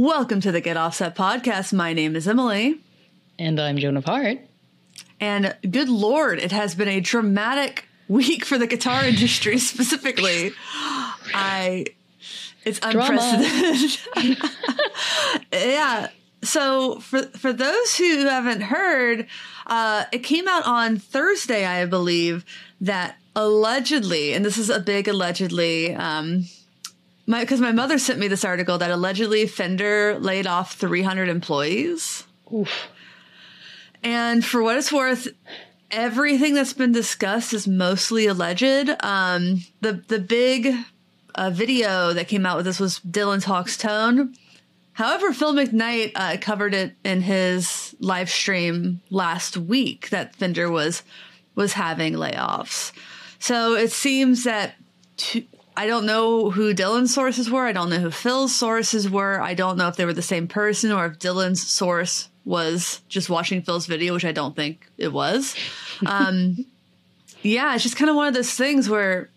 Welcome to the Get Offset podcast. My name is Emily. And I'm Joan of Heart. And good Lord, it has been a dramatic week for the guitar industry specifically. I, it's unprecedented. yeah. So for for those who haven't heard, uh, it came out on Thursday, I believe, that allegedly, and this is a big allegedly, um, my because my mother sent me this article that allegedly Fender laid off 300 employees. Oof. And for what it's worth, everything that's been discussed is mostly alleged. Um, the the big uh, video that came out with this was Dylan Talks Tone. However, Phil McKnight uh, covered it in his live stream last week that Fender was was having layoffs. So it seems that I don't know who Dylan's sources were. I don't know who Phil's sources were. I don't know if they were the same person or if Dylan's source was just watching Phil's video, which I don't think it was. Um, yeah, it's just kind of one of those things where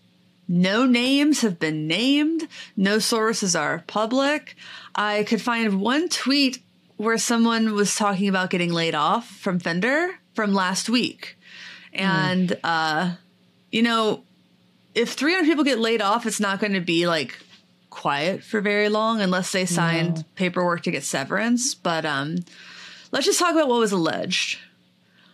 no names have been named, no sources are public. I could find one tweet where someone was talking about getting laid off from Fender from last week. And, mm. uh, you know, if 300 people get laid off, it's not going to be like quiet for very long unless they signed no. paperwork to get severance. But um, let's just talk about what was alleged.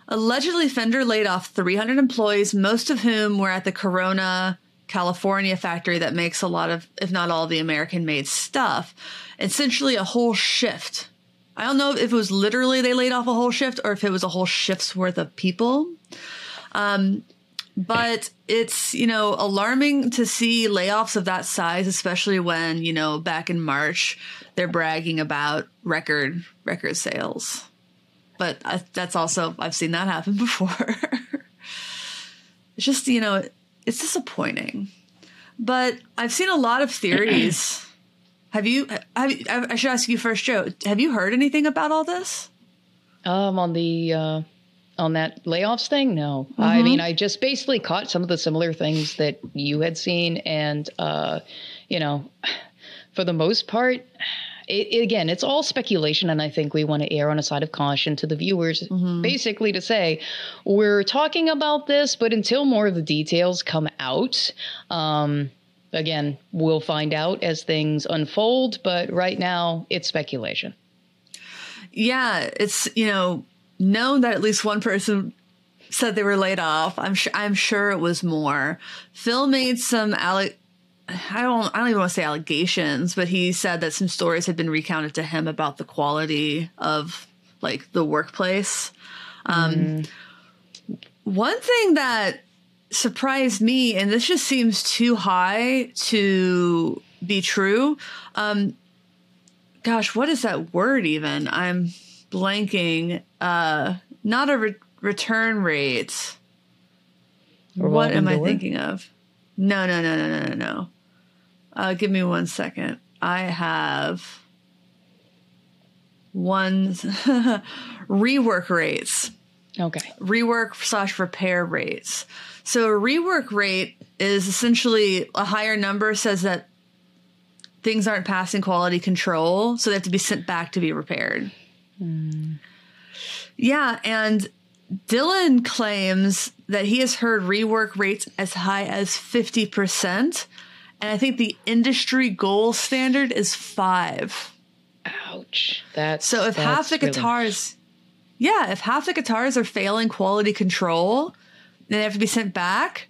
Allegedly, Fender laid off 300 employees, most of whom were at the Corona, California factory that makes a lot of, if not all, the American made stuff. Essentially, a whole shift. I don't know if it was literally they laid off a whole shift or if it was a whole shift's worth of people. Um, but it's you know alarming to see layoffs of that size especially when you know back in march they're bragging about record record sales. But I, that's also i've seen that happen before. It's just you know it's disappointing. But i've seen a lot of theories. Have you have i should ask you first joe have you heard anything about all this? Um on the uh on that layoffs thing? No. Mm-hmm. I mean, I just basically caught some of the similar things that you had seen. And, uh, you know, for the most part, it, it, again, it's all speculation. And I think we want to err on a side of caution to the viewers, mm-hmm. basically to say, we're talking about this, but until more of the details come out, um, again, we'll find out as things unfold. But right now, it's speculation. Yeah, it's, you know, known that at least one person said they were laid off. I'm sure. I'm sure it was more. Phil made some alle- I don't. I don't even want to say allegations, but he said that some stories had been recounted to him about the quality of like the workplace. Um, mm. One thing that surprised me, and this just seems too high to be true. Um, gosh, what is that word even? I'm blanking. Uh, not a re- return rate. what am I thinking of? No, no, no, no, no, no, no. Uh, give me one second. I have one rework rates. Okay. Rework slash repair rates. So a rework rate is essentially a higher number says that things aren't passing quality control, so they have to be sent back to be repaired. Mm. Yeah, and Dylan claims that he has heard rework rates as high as 50%. And I think the industry goal standard is five. Ouch. That's so if that's half the guitars, really... yeah, if half the guitars are failing quality control, then they have to be sent back.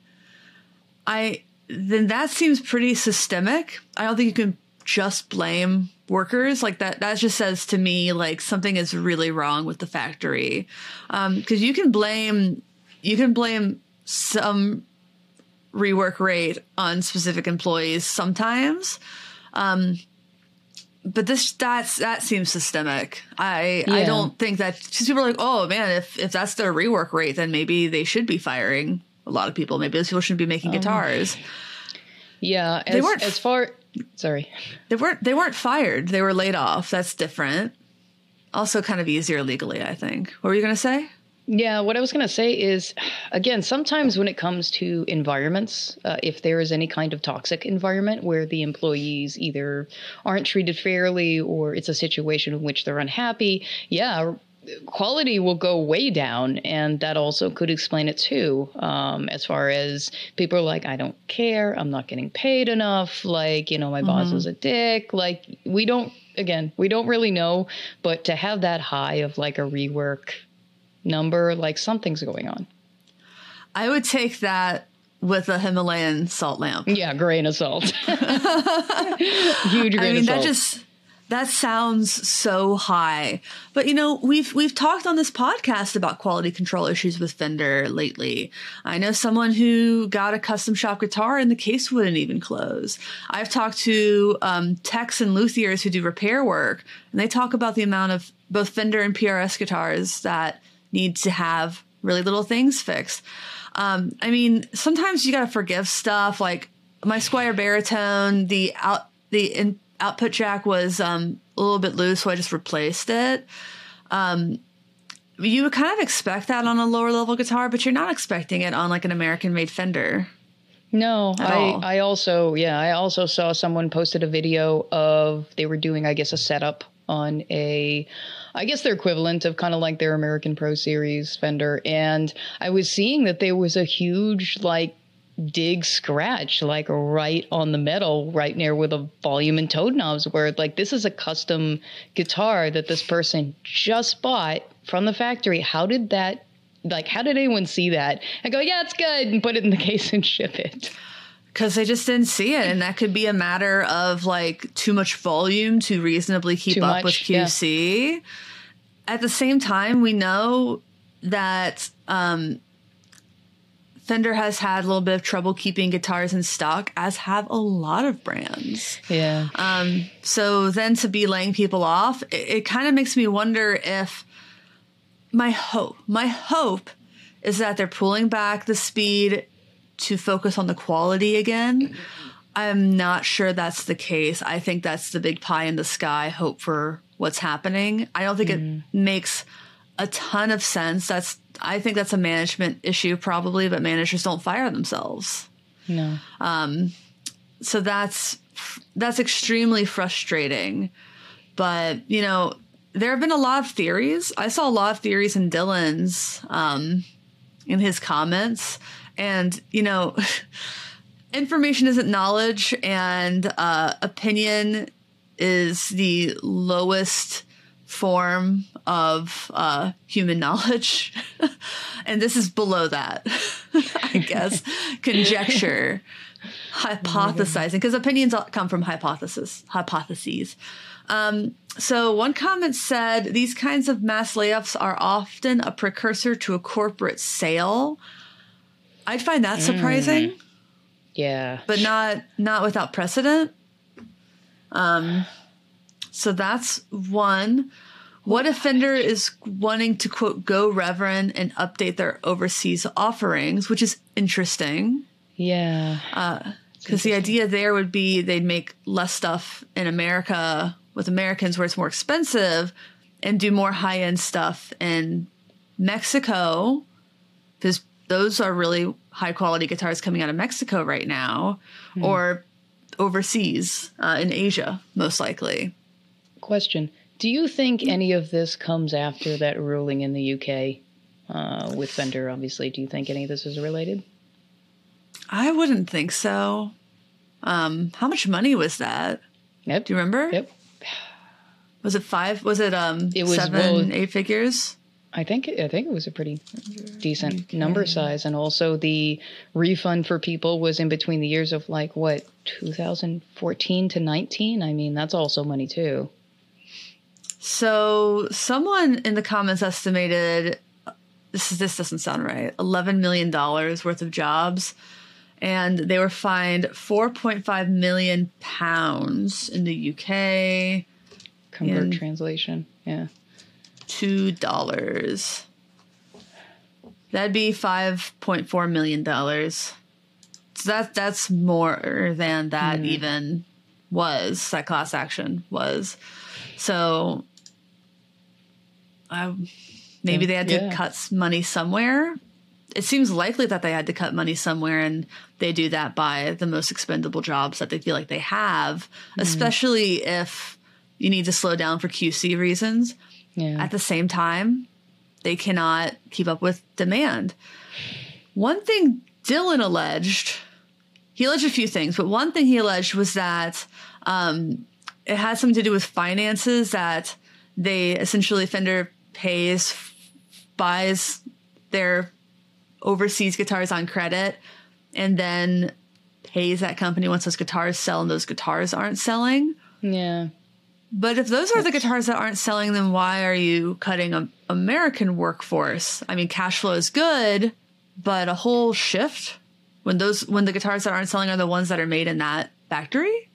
I then that seems pretty systemic. I don't think you can just blame workers. Like that that just says to me like something is really wrong with the factory. Um because you can blame you can blame some rework rate on specific employees sometimes. Um but this that's that seems systemic. I yeah. i don't think that because people are like oh man if if that's their rework rate then maybe they should be firing a lot of people. Maybe those people shouldn't be making um, guitars. yeah as, they weren't as far Sorry. They weren't they weren't fired. They were laid off. That's different. Also kind of easier legally, I think. What were you going to say? Yeah, what I was going to say is, again, sometimes when it comes to environments, uh, if there is any kind of toxic environment where the employees either aren't treated fairly or it's a situation in which they're unhappy, yeah, quality will go way down and that also could explain it too um, as far as people are like i don't care. I'm not getting paid enough. Like you know my mm-hmm. boss is a dick. Like we don't again we don't really know but to have that high of like a rework number like something's going on. I would take that with a himalayan salt lamp. Yeah grain of salt. Huge grain I mean, of salt. that just that sounds so high. But you know, we've we've talked on this podcast about quality control issues with Fender lately. I know someone who got a custom shop guitar and the case wouldn't even close. I've talked to um, techs and luthiers who do repair work, and they talk about the amount of both Fender and PRS guitars that need to have really little things fixed. Um, I mean, sometimes you got to forgive stuff like my Squier baritone, the out the in, output jack was um, a little bit loose, so I just replaced it. Um, you would kind of expect that on a lower level guitar, but you're not expecting it on like an American made Fender. No, I, I also, yeah, I also saw someone posted a video of they were doing, I guess, a setup on a, I guess their equivalent of kind of like their American Pro Series Fender. And I was seeing that there was a huge, like, dig scratch like right on the metal right near where the volume and tone knobs were. Like this is a custom guitar that this person just bought from the factory. How did that like how did anyone see that? And go yeah it's good and put it in the case and ship it. Because they just didn't see it and that could be a matter of like too much volume to reasonably keep too up much, with qc yeah. at the same time we know that um Fender has had a little bit of trouble keeping guitars in stock, as have a lot of brands. Yeah. Um, so then to be laying people off, it, it kind of makes me wonder if my hope, my hope is that they're pulling back the speed to focus on the quality again. I'm not sure that's the case. I think that's the big pie in the sky hope for what's happening. I don't think mm. it makes a ton of sense. That's I think that's a management issue probably, but managers don't fire themselves. No. Um, so that's that's extremely frustrating. But you know, there have been a lot of theories. I saw a lot of theories in Dylan's um, in his comments, and you know, information isn't knowledge, and uh, opinion is the lowest form of uh, human knowledge. and this is below that, I guess. Conjecture, hypothesizing, because opinions come from hypothesis, hypotheses. Um, so one comment said these kinds of mass layoffs are often a precursor to a corporate sale. I'd find that surprising. Mm. Yeah. But not not without precedent. Um so that's one. What if Fender is wanting to quote go Reverend and update their overseas offerings, which is interesting. Yeah. Because uh, the idea there would be they'd make less stuff in America with Americans where it's more expensive and do more high end stuff in Mexico because those are really high quality guitars coming out of Mexico right now hmm. or overseas uh, in Asia, most likely. Question Do you think any of this comes after that ruling in the UK uh, with Fender, obviously? Do you think any of this is related? I wouldn't think so. Um, how much money was that? Yep. Do you remember? Yep. Was it five? Was it um it was, seven, well, eight figures? I think I think it was a pretty decent okay. number size, and also the refund for people was in between the years of like what 2014 to 19. I mean, that's also money too. So someone in the comments estimated this is, this doesn't sound right. Eleven million dollars worth of jobs, and they were fined four point five million pounds in the UK. Convert translation, yeah, two dollars. That'd be five point four million dollars. So that that's more than that mm. even was. That class action was. So I maybe they had to Yeah. cut money somewhere. It seems likely that they had to cut money somewhere, and they do that by the most expendable jobs that they feel like they have, especially if you need to slow down for QC reasons. Yeah. At the same time, they cannot keep up with demand. One thing Dylan alleged, he alleged a few things, but one thing he alleged was that um, it had something to do with finances that they essentially Fender pays, buys their overseas guitars on credit, and then pays that company once those guitars sell and those guitars aren't selling. yeah. But if those are the guitars that aren't selling, then why are you cutting a American workforce? I mean, cash flow is good, but a whole shift when those when the guitars that aren't selling are the ones that are made in that factory,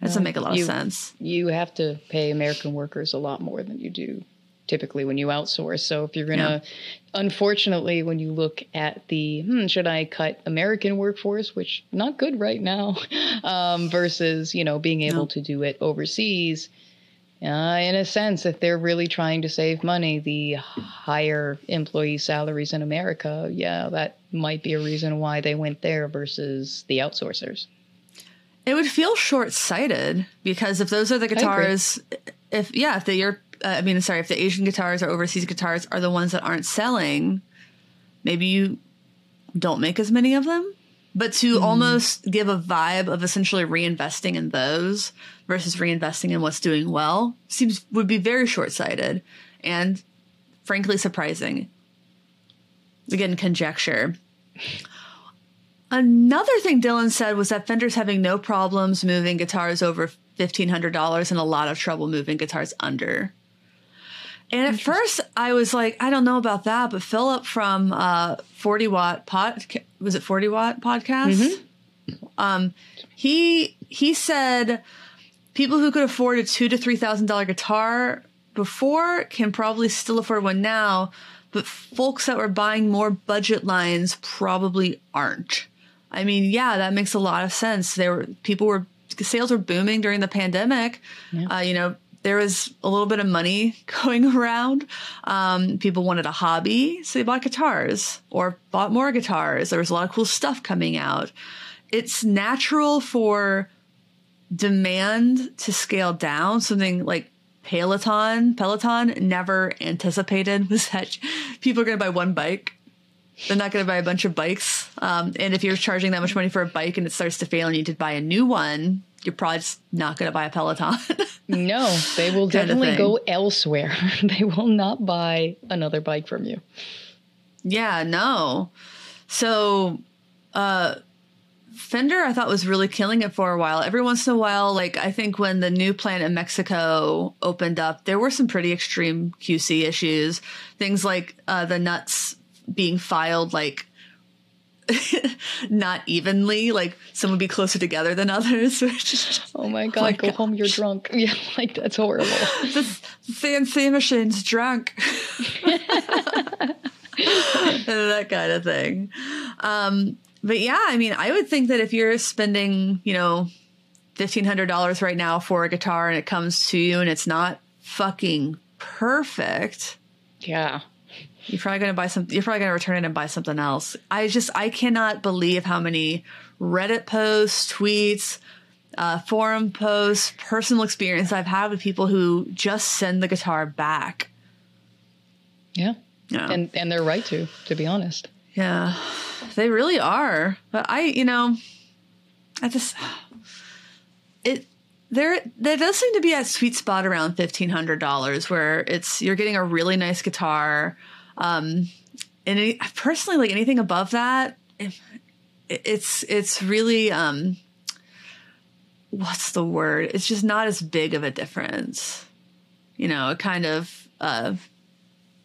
that doesn't make a lot you- of sense. you have to pay American workers a lot more than you do typically when you outsource. So if you're gonna, unfortunately, when you look at the hmm, should I cut American workforce, which not good right now, um, versus you know being able No. to do it overseas. Uh, in a sense, if they're really trying to save money, the higher employee salaries in America, yeah, that might be a reason why they went there versus the outsourcers. It would feel short sighted because if those are the guitars, if yeah, if the Europe, uh, I mean, sorry, if the Asian guitars or overseas guitars are the ones that aren't selling, maybe you don't make as many of them. But to almost give a vibe of essentially reinvesting in those versus reinvesting in what's doing well seems would be very short sighted and frankly surprising. Again, conjecture. Another thing Dylan said was that Fender's having no problems moving guitars over $1,500 and a lot of trouble moving guitars under. And at first, I was like, I don't know about that, but Philip from uh, 40 Watt Pod, was it 40 Watt Podcast? Um, he he said people who could afford a two to three thousand dollar guitar before can probably still afford one now, but folks that were buying more budget lines probably aren't. I mean, yeah, that makes a lot of sense. There were people were sales were booming during the pandemic. Uh, you know, there was a little bit of money going around. Um, people wanted a hobby, so they bought guitars or bought more guitars. There was a lot of cool stuff coming out. It's natural for demand to scale down. Something like Peloton, Peloton never anticipated was that people are going to buy one bike. They're not going to buy a bunch of bikes. Um, and if you're charging that much money for a bike and it starts to fail and you need to buy a new one, you're probably just not going to buy a Peloton. No, they will definitely go elsewhere. they will not buy another bike from you. Yeah, no. So, uh, Fender, I thought was really killing it for a while. Every once in a while, like I think when the new plant in Mexico opened up, there were some pretty extreme QC issues. Things like uh, the nuts being filed like not evenly, like some would be closer together than others. Oh my god, go home, you're drunk. Yeah, like that's horrible. the CNC machine's drunk. that kind of thing. Um, but yeah, I mean, I would think that if you're spending, you know, fifteen hundred dollars right now for a guitar and it comes to you and it's not fucking perfect, Yeah. You're probably gonna buy some. You're probably gonna return it and buy something else. I just I cannot believe how many Reddit posts, tweets, uh, forum posts, personal experience I've had with people who just send the guitar back. Yeah. Yeah. And and they're right to, to be honest. Yeah, they really are. But I, you know, I just it there there does seem to be a sweet spot around fifteen hundred dollars where it's you're getting a really nice guitar. Um, and any, personally, like anything above that, it's it's really um, what's the word? It's just not as big of a difference. You know, it kind of uh,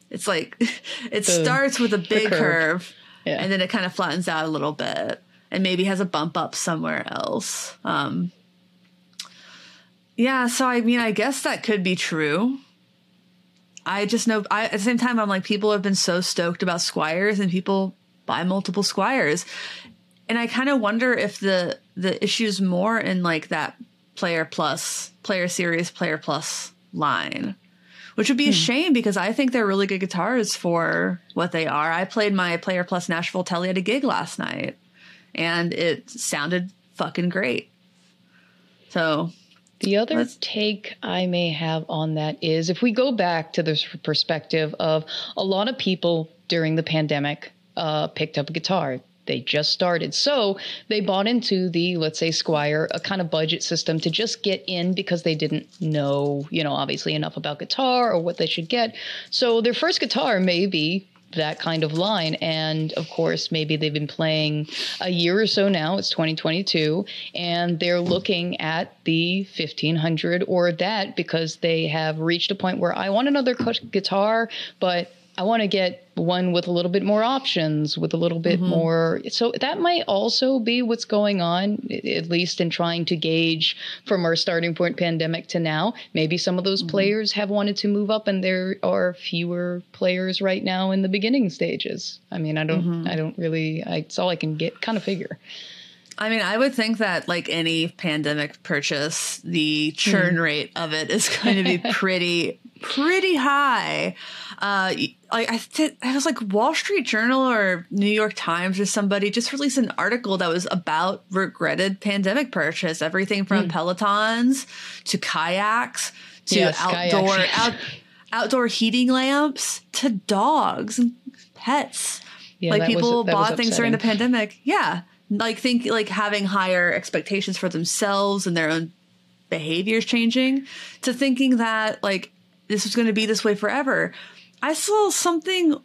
it's like it The- starts with a big curve. curve Yeah. and then it kind of flattens out a little bit and maybe has a bump up somewhere else um yeah so i mean i guess that could be true i just know I, at the same time i'm like people have been so stoked about squiers and people buy multiple squiers and i kind of wonder if the the issue's more in like that player plus player series player plus line which would be a hmm. shame because I think they're really good guitars for what they are. I played my Player Plus Nashville Tele at a gig last night, and it sounded fucking great. So The other Let's- take I may have on that is if we go back to this perspective of a lot of people during the pandemic uh, picked up a guitar. They just started. So they bought into the, let's say, Squier, a kind of budget system to just get in because they didn't know, you know, obviously enough about guitar or what they should get. So their first guitar may be that kind of line. And of course, maybe they've been playing a year or so now. It's 2022, and they're looking at the 1500 or that because they have reached a point where I want another guitar, but I want to get one with a little bit more options, with a little bit mm-hmm. more. So that might also be what's going on, at least in trying to gauge from our starting point pandemic to now. Maybe some of those mm-hmm. players have wanted to move up, and there are fewer players right now in the beginning stages. I mean, I don't, mm-hmm. I don't really. I, it's all I can get, kind of figure. I mean, I would think that like any pandemic purchase, the churn hmm. rate of it is going to be pretty, pretty high. Uh, like I, th- I was like Wall Street Journal or New York Times or somebody just released an article that was about regretted pandemic purchase. Everything from pelotons to kayaks to Yes, outdoor yeah. out, outdoor heating lamps to dogs and pets Yeah, like people was bought things during the pandemic yeah like think like having higher expectations for themselves and their own behaviors changing to thinking that like this was going to be this way forever i saw something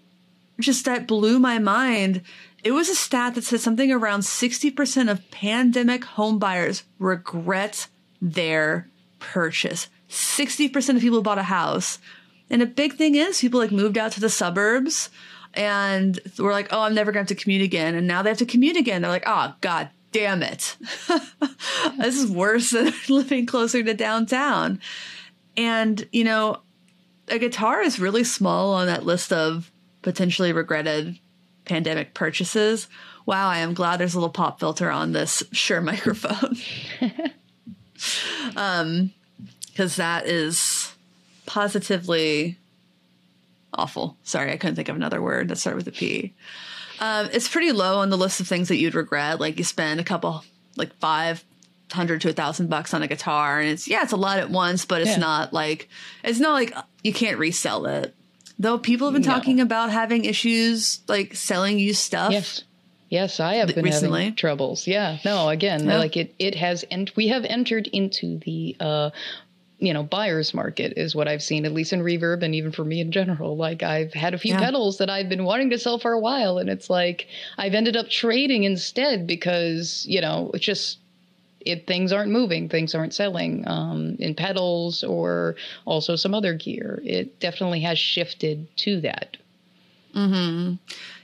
just that blew my mind it was a stat that said something around 60% of pandemic home buyers regret their purchase 60% of people bought a house and a big thing is people like moved out to the suburbs and were like, oh, I'm never going to have to commute again. And now they have to commute again. They're like, oh, God damn it. this is worse than living closer to downtown. And, you know, a guitar is really small on that list of potentially regretted pandemic purchases. Wow, I am glad there's a little pop filter on this Shure microphone. um, because that is positively awful. Sorry, I couldn't think of another word that started with a P. Um, it's pretty low on the list of things that you'd regret. Like you spend a couple, like five hundred to a thousand bucks on a guitar, and it's yeah, it's a lot at once, but it's Yeah. not like it's not like you can't resell it. Though people have been No. talking about having issues like selling used stuff. Yes. Yes, I have been recently? having troubles. Yeah. No, again, Yeah. like it it has and we have entered into the uh you know, buyer's market is what I've seen, at least in reverb and even for me in general. Like I've had a few Yeah. pedals that I've been wanting to sell for a while and it's like I've ended up trading instead because, you know, it's just it things aren't moving, things aren't selling um, in pedals or also some other gear. It definitely has shifted to that.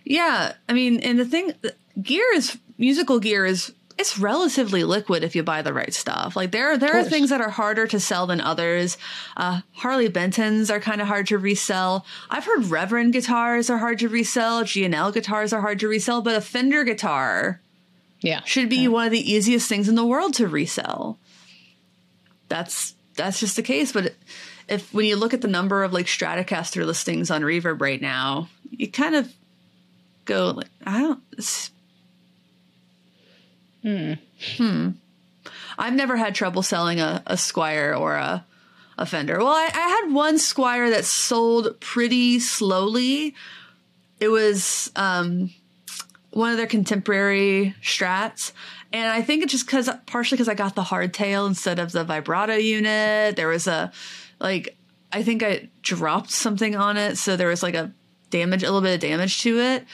Yeah, I mean, and the thing, gear is musical gear is it's relatively liquid if you buy the right stuff. Like there, there are things that are harder to sell than others. Uh, Harley Bentons are kind of hard to resell. I've heard Reverend guitars are hard to resell. G and L guitars are hard to resell, but a Fender guitar Yeah. should be one of the easiest things in the world to resell. That's that's just the case. But if when you look at the number of like Stratocaster listings on Reverb right now, you kind of go like, I don't. It's, hmm. I've never had trouble selling a, a Squier or a a Fender. Well, I, I had one Squier that sold pretty slowly. It was um, one of their contemporary strats. And I think it's just because, partially because I got the hardtail instead of the vibrato unit. There was a, like, I think I dropped something on it. So there was like a damage, a little bit of damage to it.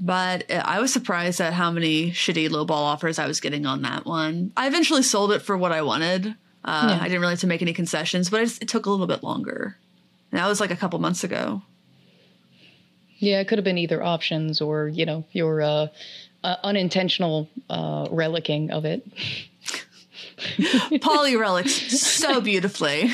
But I was surprised at how many shitty lowball offers I was getting on that one. I eventually sold it for what I wanted. Uh, Yeah. I didn't really have to make any concessions, but it, took a little bit longer. And that was like a couple months ago. Yeah, it could have been either options or, you know, your uh, uh, unintentional uh, relicking of it. Poly relics so beautifully.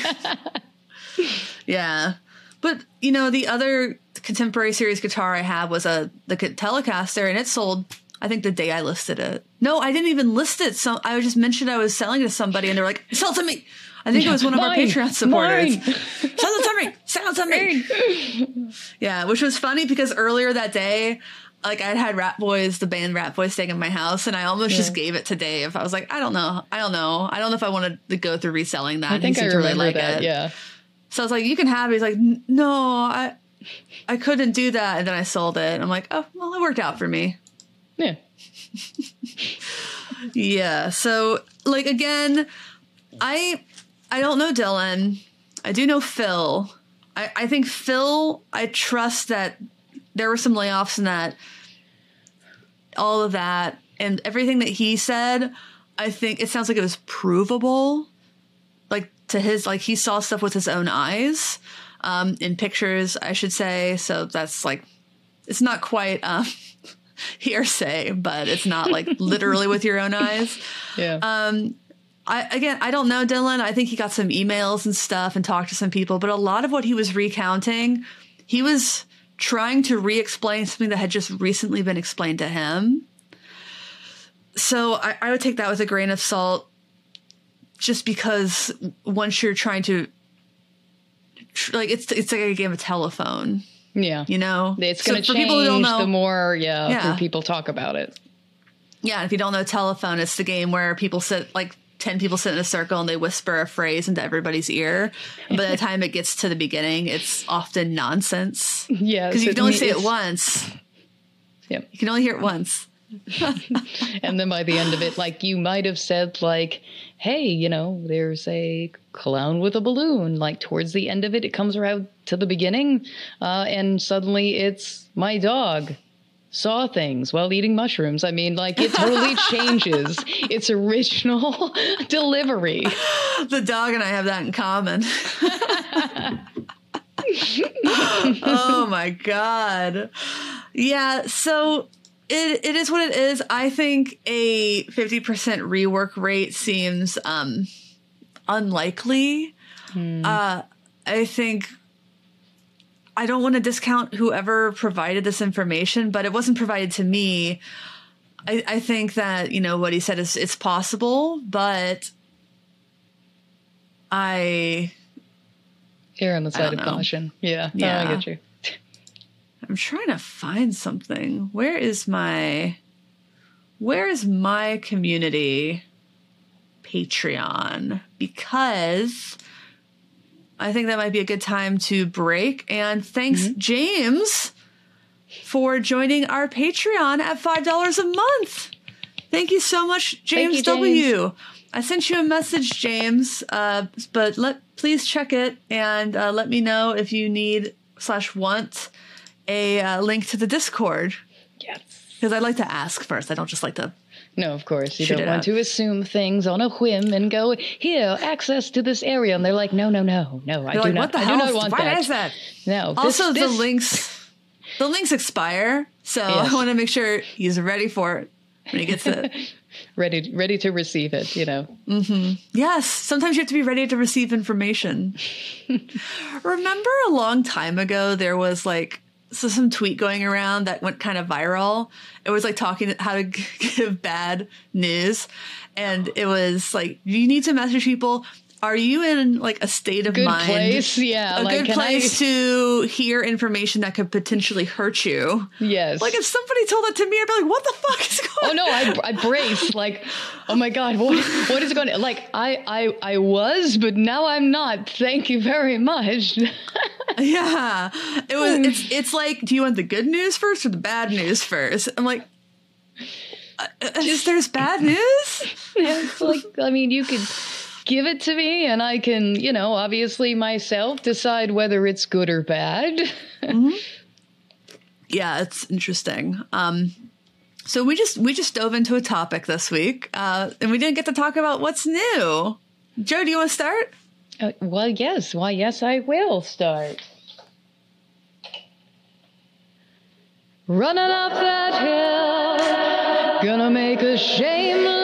yeah. But, you know, the other contemporary series guitar I had was a the Telecaster and it sold I think the day I listed it. No, I didn't even list it. So I just mentioned I was selling it to somebody, and they're like, "Sell to me." I think it was one of our Patreon supporters. Mine. Sell it to me. Sell it to me. Yeah, which was funny because earlier that day, like I had Ratboys, the band Ratboys, staying in my house, and I almost just gave it to Dave. I was like, I don't know, I don't know, I don't know if I wanted to go through reselling that. I think I really like that. it. Yeah. So I was like, you can have it. He's like, no, I, I couldn't do that, and then I sold it. I'm like, oh, well, it worked out for me. Yeah. Yeah. So like again, I I don't know Dylan. I do know Phil. I, I think Phil, I trust that there were some layoffs and that all of that and everything that he said, I think it sounds like it was provable. Like to his like he saw stuff with his own eyes. Um in pictures, I should say. So that's like it's not quite um hearsay, but it's not like literally with your own eyes. Yeah. Um, I again, I don't know Dylan. I think he got some emails and stuff and talked to some people, but a lot of what he was recounting, he was trying to re-explain something that had just recently been explained to him. So I, I would take that with a grain of salt, just because once you're trying to, tr- like it's it's like a game of telephone, yeah. you know. It's going to for people who don't change know- the more, yeah, Yeah. people talk about it. Yeah, if you don't know telephone, it's the game where people sit like ten people sit in a circle and they whisper a phrase into everybody's ear. By the time it gets to the beginning, it's often nonsense Yeah. because you can only say it once. Yep. You can only hear it once. And then by the end of it, like you might have said, like, hey, you know, there's a clown with a balloon. Like towards the end of it, it comes around to the beginning, uh, and suddenly it's my dog saw things while eating mushrooms. I mean, like it totally changes its original delivery. The dog and I have that in common. oh my god. Yeah, so it it is what it is. I think a 50% rework rate seems um unlikely. Uh I think I don't want to discount whoever provided this information, but it wasn't provided to me. I, I think that, you know, what he said is it's possible, but I Here on the side of know. caution. Yeah. Oh, Yeah. I get you. I'm trying to find something. Where is my where is my community Patreon? Because I think that might be a good time to break. And thanks, James, for joining our Patreon at $5 a month. Thank you so much, James, you, W. I sent you a message, James, uh, but let please check it and uh, let me know if you need slash want a uh, link to the Discord Yes. because I'd like to ask first. I don't just like to. No, of course. You Shoot don't want out. to assume things on a whim and go, here, access to this area. And they're like, no, no, no, no, I do like, not, what the I hell? do not want Why that. is that? No. this- Also, the this- links, the links expire, so Yes. I want to make sure he's ready for it when he gets it. ready, ready to receive it, you know. Mm-hmm. Yes, sometimes you have to be ready to receive information. Remember a long time ago, there was like so some tweet going around that went kind of viral. It was like talking how to give bad news, and it was like you need to message people. Are you in like a state of Good mind? place, yeah. a like, good place to hear information that could potentially hurt you. Yes. Like if somebody told that to me, I'd be like, "What the fuck is going?" Oh no! I, I brace like, oh my god, what what is going? on? Like I I I was, but now I'm not. Thank you very much. Yeah, it was. It's it's like, do you want the good news first or the bad news first? I'm like, uh, is there's bad news? Yeah, it's like I mean, you could give it to me, and I can, you know, obviously myself decide whether it's good or bad. Yeah, it's interesting. Um, so we just we just dove into a topic this week, uh, and we didn't get to talk about what's new. Joe, do you want to start? Uh, well, yes. Why, yes, I will start. Running up that hill, gonna make a shameless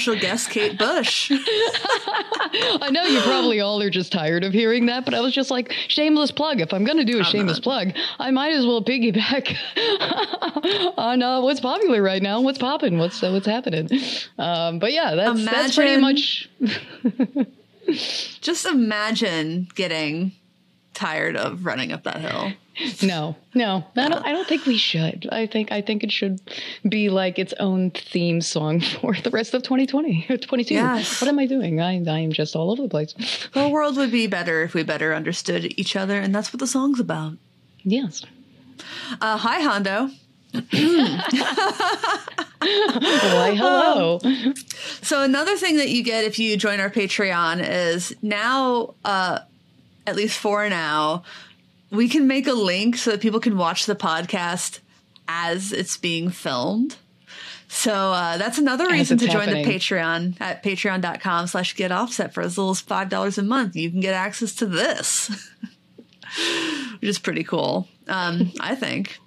special guest, Kate Bush. I know you probably all are just tired of hearing that, but I was just like, shameless plug. If I'm going to do a shameless not. plug, I might as well piggyback on uh, what's popular right now. What's popping? What's uh, what's happening? Um, but yeah, that's imagine, that's pretty much. just imagine getting tired of running up that hill. No, no, I don't. I don't think we should. I think I think it should be like its own theme song for the rest of 2020 or 22. Yes. What am I doing? I I am just all over the place. The world would be better if we better understood each other, and that's what the song's about. Yes. Uh, hi, Hondo. Why, hello. Um, so another thing that you get if you join our Patreon is now, uh, at least for now, we can make a link so that people can watch the podcast as it's being filmed. So uh, that's another reason to join happening. the Patreon at patreon.com slash get offset for as little as $5 a month. You can get access to this, which is pretty cool, um, I think.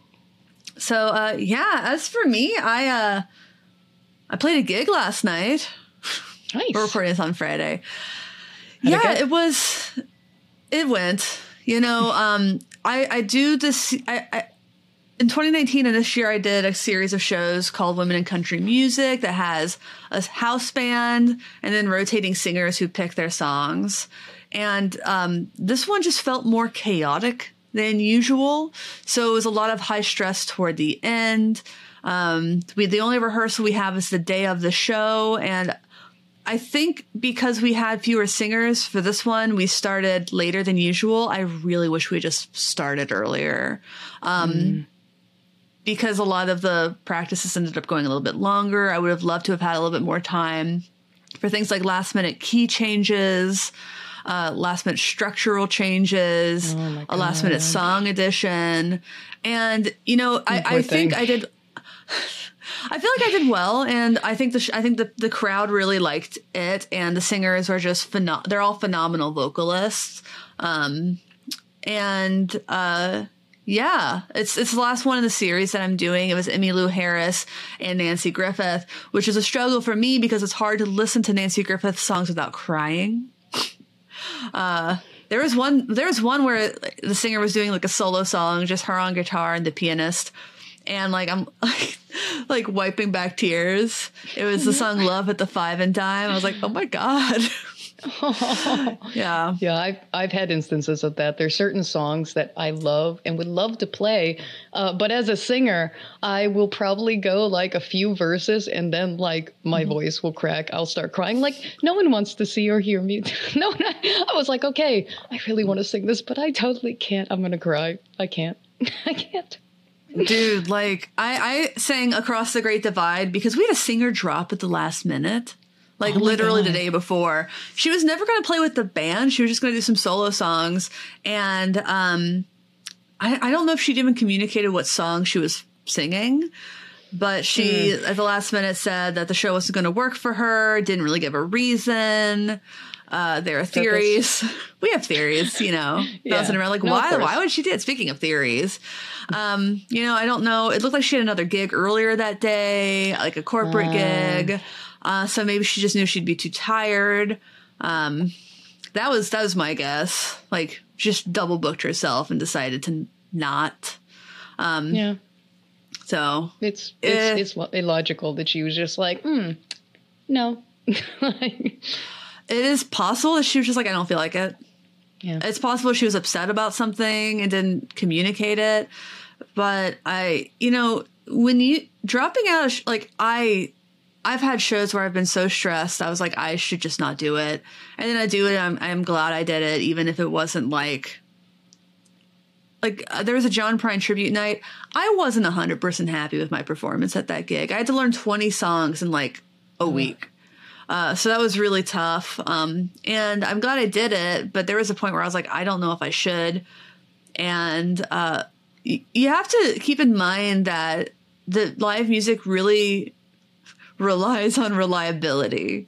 So uh, yeah, as for me, I uh, I played a gig last night. Nice. We're recording this on Friday. How'd yeah, it, it was. It went. You know, um, I I do this. I, I in 2019 and this year I did a series of shows called Women in Country Music that has a house band and then rotating singers who pick their songs. And um, this one just felt more chaotic than usual. So it was a lot of high stress toward the end. Um, we, the only rehearsal we have is the day of the show. And I think because we had fewer singers for this one, we started later than usual. I really wish we just started earlier. Um, mm. Because a lot of the practices ended up going a little bit longer. I would have loved to have had a little bit more time for things like last minute key changes uh, last minute structural changes, oh a last minute song addition. And, you know, I, I think I did. I feel like I did well, and I think the sh- I think the the crowd really liked it, and the singers are just phenom- They're all phenomenal vocalists, um, and uh, yeah, it's it's the last one in the series that I'm doing. It was Emmylou Harris and Nanci Griffith, which is a struggle for me because it's hard to listen to Nanci Griffith songs without crying. Uh, there was one. There was one where the singer was doing like a solo song, just her on guitar and the pianist, and like I'm like, like wiping back tears. It was the song "Love at the Five and Dime." I was like, oh my god. yeah. Yeah, I've I've had instances of that. There's certain songs that I love and would love to play, uh, but as a singer, I will probably go like a few verses and then like my mm-hmm. voice will crack. I'll start crying. Like no one wants to see or hear me. no, I was like, okay, I really want to sing this, but I totally can't. I'm gonna cry. I can't. I can't. Dude, like I, I sang across the Great Divide because we had a singer drop at the last minute like oh literally God. the day before. She was never going to play with the band. She was just going to do some solo songs. And um, I, I don't know if she'd even communicated what song she was singing, but she mm. at the last minute said that the show wasn't going to work for her. Didn't really give a reason. Uh, there are theories. we have theories, you know, yeah. bouncing around. Like, no, why? Why would she do it? Speaking of theories, um, you know, I don't know. It looked like she had another gig earlier that day, like a corporate uh. gig. Uh, so maybe she just knew she'd be too tired. Um, that was that was my guess. Like just double booked herself and decided to not. Um, yeah. So it's it's, eh. it's illogical that she was just like, hmm, no. it is possible that she was just like, I don't feel like it. Yeah. It's possible she was upset about something and didn't communicate it. But I, you know, when you dropping out, sh- like I I've had shows where I've been so stressed. I was like, I should just not do it. And then I do it. I'm, I'm glad I did it, even if it wasn't like, like uh, there was a John Prine tribute night. I wasn't hundred percent happy with my performance at that gig. I had to learn 20 songs in like a week. Uh, so that was really tough. Um, and I'm glad I did it, but there was a point where I was like, I don't know if I should. And, uh, y- you have to keep in mind that the live music really relies on reliability.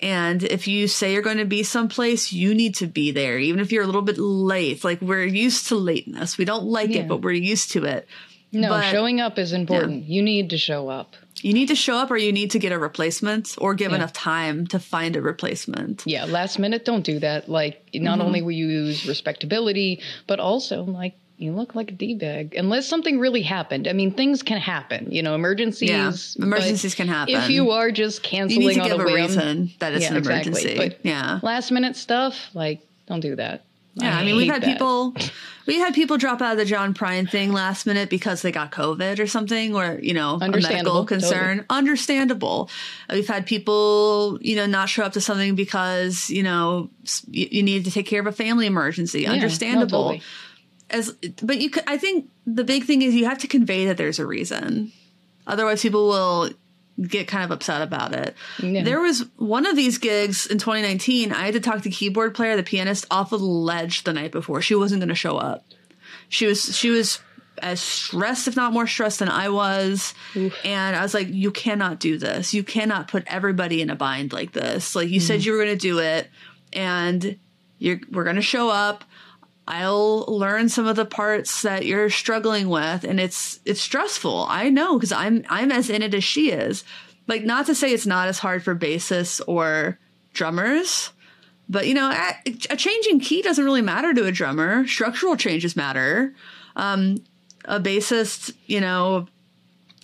And if you say you're going to be someplace, you need to be there, even if you're a little bit late. Like we're used to lateness. We don't like yeah. it, but we're used to it. No, but, showing up is important. Yeah. You need to show up. You need to show up or you need to get a replacement or give Yeah. enough time to find a replacement. Yeah, last minute, don't do that. Like, not Mm-hmm. only will you lose respectability, but also like you look like a d bag. Unless something really happened. I mean, things can happen. You know, emergencies. Yeah, emergencies can happen. If you are just You canceling need to on give a a whim, reason that it's yeah, an exactly. emergency. But yeah. last minute stuff, like, don't do that. Yeah, I, mean, we've had that. people, we had people drop out of the John Prine thing last minute because they got COVID or something, or you know, a medical concern. Understandable. We've had people, you know, not show up to something because you know you, you needed to take care of a family emergency. Yeah, no, Understandable. totally. As, but you, could, I think the big thing is you have to convey that there's a reason. Otherwise, people will get kind of upset about it. Yeah. There was one of these gigs in 2019. I had to talk to the keyboard player, the pianist, off of the ledge the night before. She wasn't going to show up. She was she was as stressed, if not more stressed than I was. And I was like, "You cannot do this. You cannot put everybody in a bind like this. Like you said, mm-hmm. you were going to do it, and you're we're going to show up." I'll learn some of the parts that you're struggling with and it's it's stressful. I know because I'm I'm as in it as she is. Like not to say it's not as hard for bassists or drummers, but you know, a, a changing key doesn't really matter to a drummer. Structural changes matter. Um, a bassist, you know,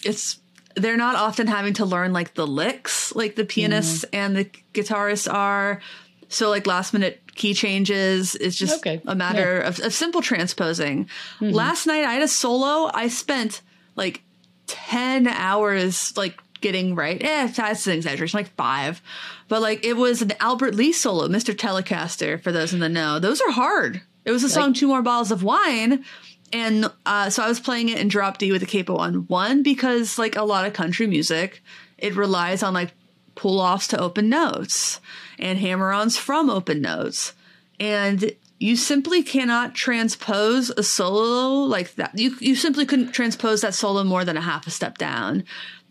it's they're not often having to learn like the licks like the pianists and the guitarists are. So like last minute key changes is just Okay, a matter of, of simple transposing. Last night I had a solo. I spent like ten hours like getting right. Eh, that's an exaggeration, like five. But like it was an Albert Lee solo, Mr. Telecaster, for those in the know. Those are hard. It was a song Two More Bottles of Wine. And uh, so I was playing it in drop D with a capo on one because like a lot of country music, it relies on like pull offs to open notes and hammer ons from open notes. And you simply cannot transpose a solo like that. You you simply couldn't transpose that solo more than a half a step down.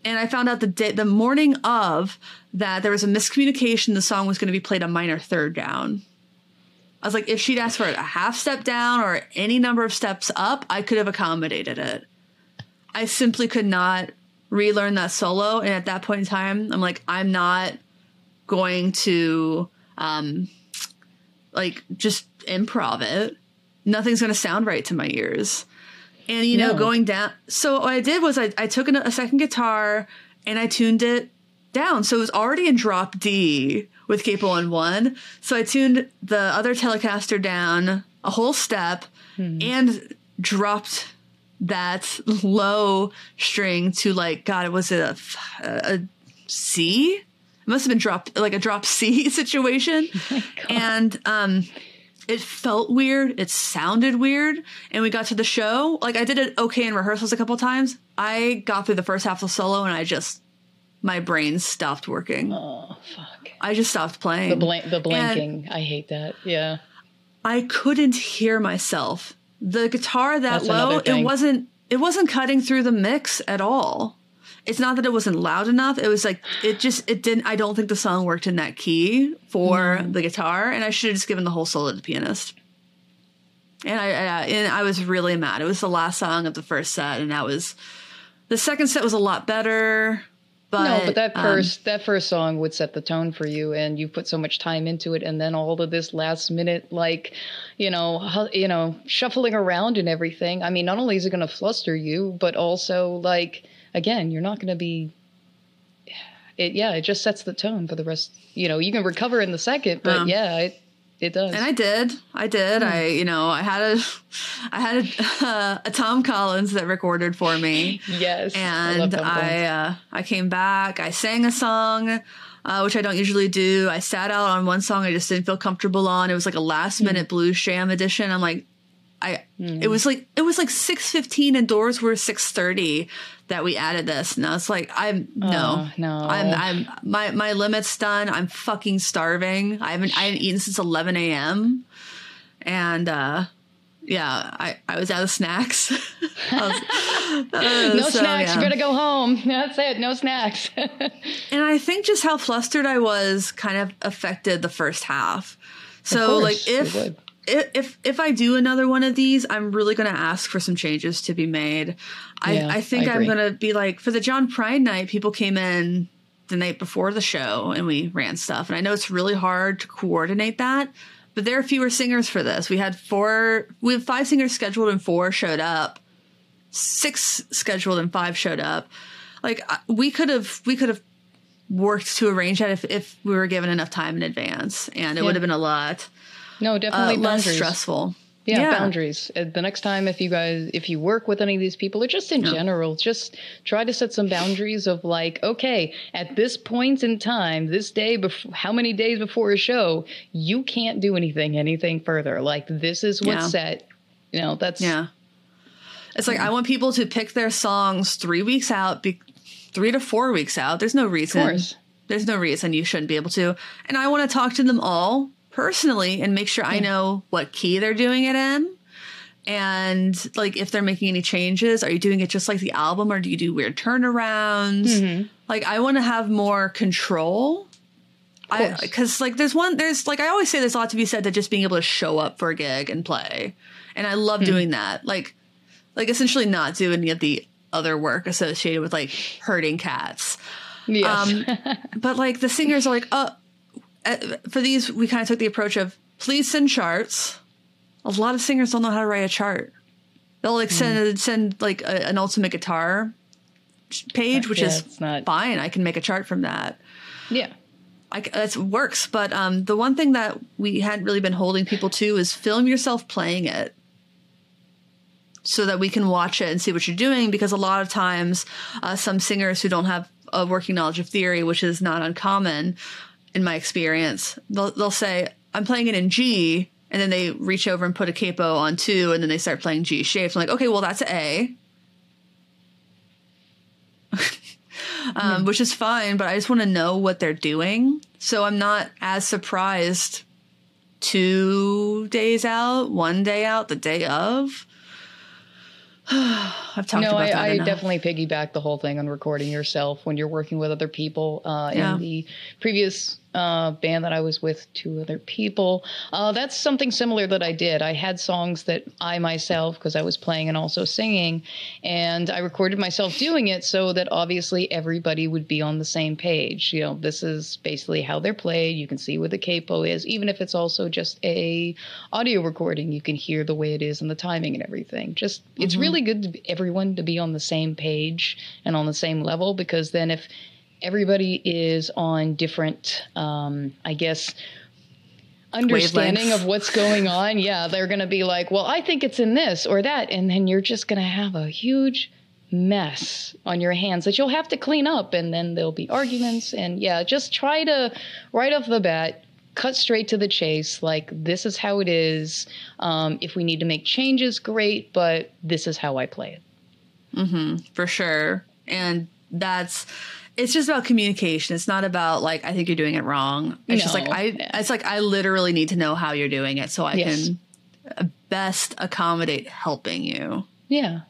And I found out the day, the morning of that there was a miscommunication. The song was going to be played a minor third down. I was like, if she'd asked for a half step down or any number of steps up, I could have accommodated it. I simply could not relearn that solo. And at that point in time, I'm like, I'm not going to um like just improv it. Nothing's going to sound right to my ears. And you know, No. going down. So what I did was I, I took an, a second guitar and I tuned it down. So it was already in drop D with capo on one. So I tuned the other Telecaster down a whole step and dropped that low string to like God, it was it a, a C? It must have been dropped like a drop C situation. and um it felt weird. It sounded weird. And we got to the show. Like I did it okay in rehearsals a couple times. I got through the first half of the solo and I just my brain stopped working. Oh fuck. I just stopped playing. The blank, the blanking. I hate that. Yeah. I couldn't hear myself. The guitar that That's low, it wasn't it wasn't cutting through the mix at all. It's not that it wasn't loud enough. It was like it just it didn't I don't think the song worked in that key for Mm. the guitar and I should have just given the whole solo to the pianist. And I, I and I was really mad. It was the last song of the first set and that was the second set was a lot better. But no, but that um, first that first song would set the tone for you, and you put so much time into it, and then all of this last minute, like, you know, hu- you know, shuffling around and everything. I mean, not only is it going to fluster you, but also like, again, you're not going to be. It yeah, it just sets the tone for the rest. You know, you can recover in the second, but Um, yeah, it it does. And I did. I did. I, you know, I had a, I had a, a Tom Collins that recorded for me, yes, and Tom I, uh, I came back. I sang a song, uh, which I don't usually do. I sat out on one song I just didn't feel comfortable on. It was like a last Hmm. minute blues sham edition. I'm like, I, it was like it was like six fifteen and doors were six thirty that we added this, and I was like, I'm no, Oh, no. I'm I'm my my limit's done. I'm fucking starving. I haven't I haven't eaten since eleven a.m. And uh, yeah, I I was out of snacks. Was- uh, no so, snacks. yeah. You gotta go home. That's it. No snacks. And I think just how flustered I was kind of affected the first half. So like if. If if I do another one of these, I'm really going to ask for some changes to be made. I, Yeah, I think I I'm going to be like for the John Prine night. People came in the night before the show and we ran stuff, and I know it's really hard to coordinate that. But there are fewer singers for this. We had four. We have five singers scheduled, and four showed up. Six scheduled, and five showed up. Like we could have, we could have worked to arrange that if if we were given enough time in advance, and it Yeah. would have been a lot No, uh, definitely less boundaries. stressful. Yeah, boundaries. Uh, The next time, if you guys, if you work with any of these people, or just in general, just try to set some boundaries of like, okay, at this point in time, this day, before, how many days before a show, you can't do anything, anything further. Like this is what's Yeah. set. You know, that's Yeah. It's like I want people to pick their songs three weeks out, be, three to four weeks out. There's no reason. course. There's no reason you shouldn't be able to. And I want to talk to them all personally and make sure I know what key they're doing it in. And like if they're making any changes, are you doing it just like the album or do you do weird turnarounds? Like I want to have more control. I because like there's one there's like I always say there's a lot to be said to just being able to show up for a gig and play. And I love doing that. Like like essentially not do any of the other work associated with like herding cats. yes. Um, but like the singers are like, uh, for these, we kind of took the approach of please send charts. A lot of singers don't know how to write a chart. They'll like send send like a, an ultimate guitar page, which Yeah, is not- fine. I can make a chart from that. yeah. I, c- that works. But um, the one thing that we hadn't really been holding people to is film yourself playing it so that we can watch it and see what you're doing. Because a lot of times, uh, some singers who don't have a working knowledge of theory, which is not uncommon in my experience, they'll, they'll say, I'm playing it in G. And then they reach over and put a capo on two, and then they start playing G shapes. I'm like, okay, well, that's A. um, which is fine, but I just want to know what they're doing. So I'm not as surprised two days out, one day out, the day of. I've talked no, about I, that I enough. definitely piggyback the whole thing on recording yourself when you're working with other people. Uh, Yeah. In the previous uh, band that I was with, two other people, uh, that's something similar that I did. I had songs that I myself, because I was playing and also singing, and I recorded myself doing it so that obviously everybody would be on the same page. You know, this is basically how they're played. You can see where the capo is, even if it's also just a audio recording. You can hear the way it is and the timing and everything. Just it's really good to everyone to be on the same page and on the same level because then if everybody is on different, um, I guess. Understanding Wavelengths. of what's going on, yeah, they're going to be like, well, I think it's in this or that. And then you're just going to have a huge mess on your hands that you'll have to clean up. And then there'll be arguments. And yeah, just try to, right off the bat, cut straight to the chase. Like, this is how it is. Um, if we need to make changes, great, but this is how I play it. for sure. And that's it's just about communication. It's not about like I think you're doing it wrong. It's just like I yeah. it's like I literally need to know how you're doing it so I Yes. can uh, best accommodate helping you. Yeah.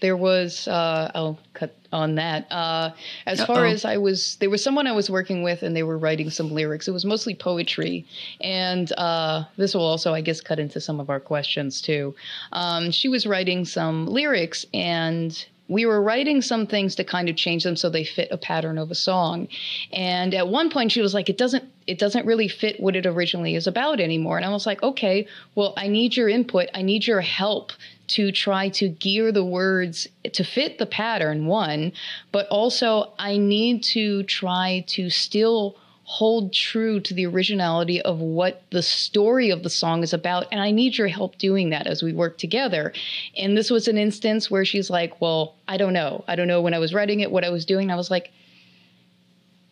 There was, uh, I'll cut on that. Uh, as far Uh-oh. as I was, there was someone I was working with and they were writing some lyrics. It was mostly poetry. And uh, this will also, I guess, cut into some of our questions too. Um, she was writing some lyrics and we were writing some things to kind of change them so they fit a pattern of a song. And at one point she was like, it doesn't, it doesn't really fit what it originally is about anymore. And I was like, okay, well, I need your input. I need your help to try to gear the words to fit the pattern, one, but also I need to try to still hold true to the originality of what the story of the song is about. And I need your help doing that as we work together. And this was an instance where she's like, Well, I don't know. I don't know when I was writing it, what I was doing. I was like,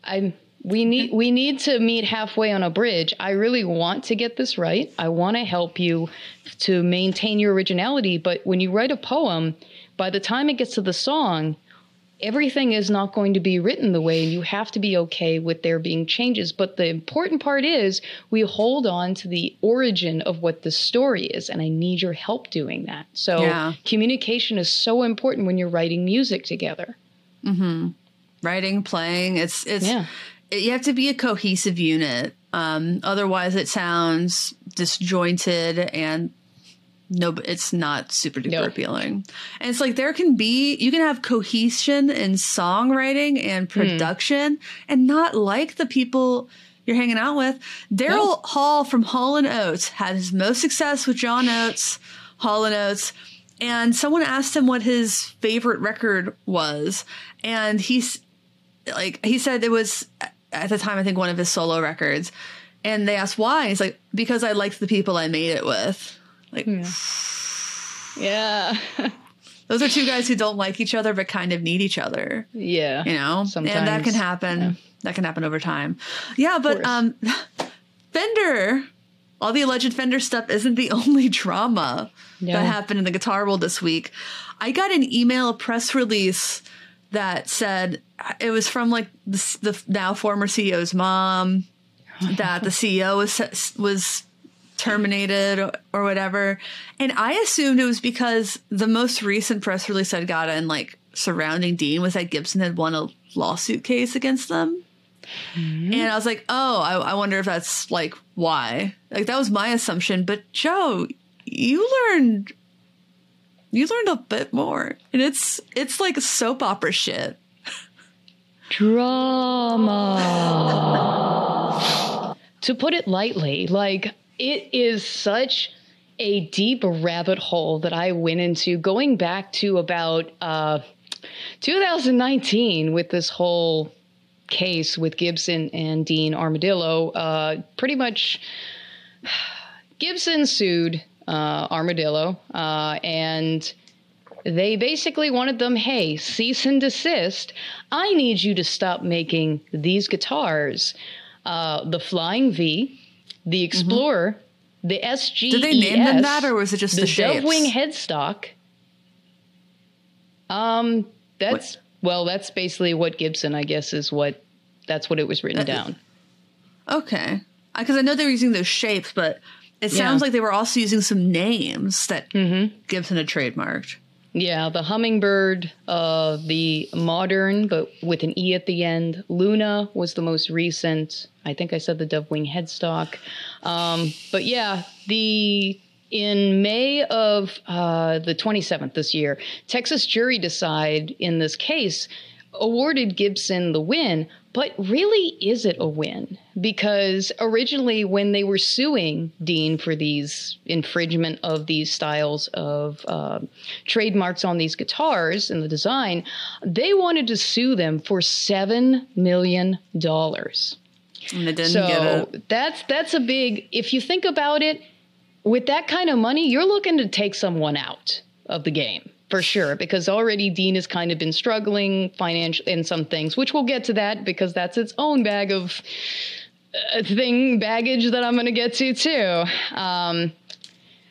I'm we need we need to meet halfway on a bridge. I really want to get this right. I want to help you to maintain your originality, but when you write a poem, by the time it gets to the song, everything is not going to be written the way and you have to be okay with there being changes but the important part is we hold on to the origin of what the story is and i need your help doing that so Yeah. communication is so important when you're writing music together mm-hmm. Writing, playing, it's it's Yeah. it- you have to be a cohesive unit. Um, otherwise, it sounds disjointed and no, it's not super duper appealing. And it's like there can be, you can have cohesion in songwriting and Hmm. production and not like the people you're hanging out with. Daryl Hall from Hall and Oates had his most success with John Oates, Hall and Oates. And someone asked him what his favorite record was. And he's like, he said it was at the time, I think one of his solo records. And they asked why. He's like, because I liked the people I made it with. Like, Yeah. those are two guys who don't like each other but kind of need each other, yeah. you know? and that can happen. That can happen over time. Yeah, but um Fender, all the alleged Fender stuff isn't the only drama No. that happened in the guitar world this week. I got an email, a press release that said it was from like the, the now former CEO's mom that the CEO was was terminated or, whatever. And I assumed it was because the most recent press release I'd gotten like surrounding Dean was that Gibson had won a lawsuit case against them. Mm-hmm. And I was like, oh, I, I wonder if that's like why. Like that was my assumption. But Joe, you learned you learned a bit more. And it's it's like soap opera shit. Drama. to put it lightly, like it is such a deep rabbit hole that I went into going back to about uh, 2019 with this whole case with Gibson and Dean Armadillo. Uh, pretty much, Gibson sued uh, Armadillo, uh, and they basically wanted them, hey, cease and desist. I need you to stop making these guitars. Uh, the Flying V, the Explorer, the SG. Did they name them that, or was it just the, the shapes? Dovewing headstock? Um, that's well, that's basically what Gibson, I guess, is what that's what it was written Uh, down. Okay. Because I know they were using those shapes, but it Yeah. sounds like they were also using some names that Mm-hmm. Gibson had trademarked. Yeah, the hummingbird, uh, the modern, but with an E at the end. Luna was the most recent. I think I said the dove wing headstock. Um, but yeah, the in May of uh, the 27th this year, Texas jury decide in this case awarded Gibson the win, but really is it a win? Because originally, when they were suing Dean for these infringement of these styles of uh, trademarks on these guitars and the design, they wanted to sue them for seven million dollars. And they didn't So that's that's a big. If you think about it, with that kind of money, you're looking to take someone out of the game for sure. Because already Dean has kind of been struggling financially in some things, which we'll get to that because that's its own bag of uh, thing baggage that I'm going to get to too. Um,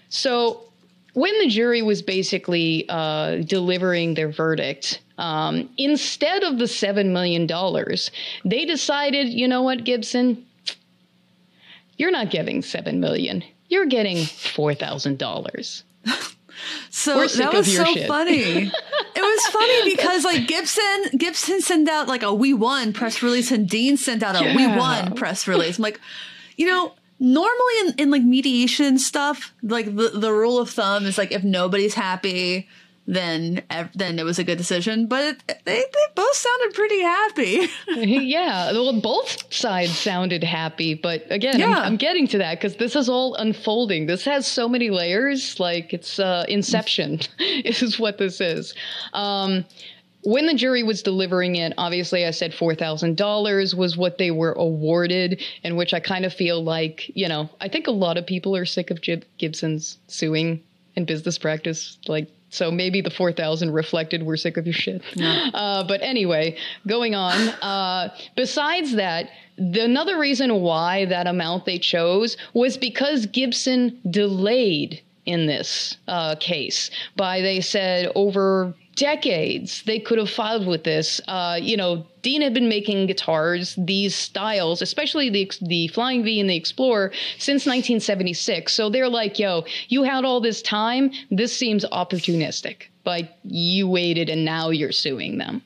so when the jury was basically uh, delivering their verdict, um, instead of the $7 million, they decided, you know what, Gibson? You're not getting 7 million. You're getting $4,000. So that was so shit. funny. it was funny because like Gibson Gibson sent out like a we won press release and Dean sent out a we won press release. I'm like, you know, normally in, in like mediation stuff, like the, the rule of thumb is like if nobody's happy, then then it was a good decision. But they they both sounded pretty happy. yeah, well, both sides sounded happy, but again, I'm, I'm getting to that because this is all unfolding. This has so many layers, like it's uh, Inception, is what this is. Um, when the jury was delivering it, obviously I said $4,000 was what they were awarded, in which I kind of feel like, you know, I think a lot of people are sick of Gib- Gibson's suing in business practice. Like, so maybe the 4,000 reflected we're sick of your shit. Uh, but anyway, going on. Uh, besides that, the, another reason why that amount they chose was because Gibson delayed in this uh, case by they said over decades they could have filed with this. Uh, you know, Dean had been making guitars, these styles, especially the the Flying V and the Explorer, since 1976. So they're like, "Yo, you had all this time. This seems opportunistic, but you waited and now you're suing them."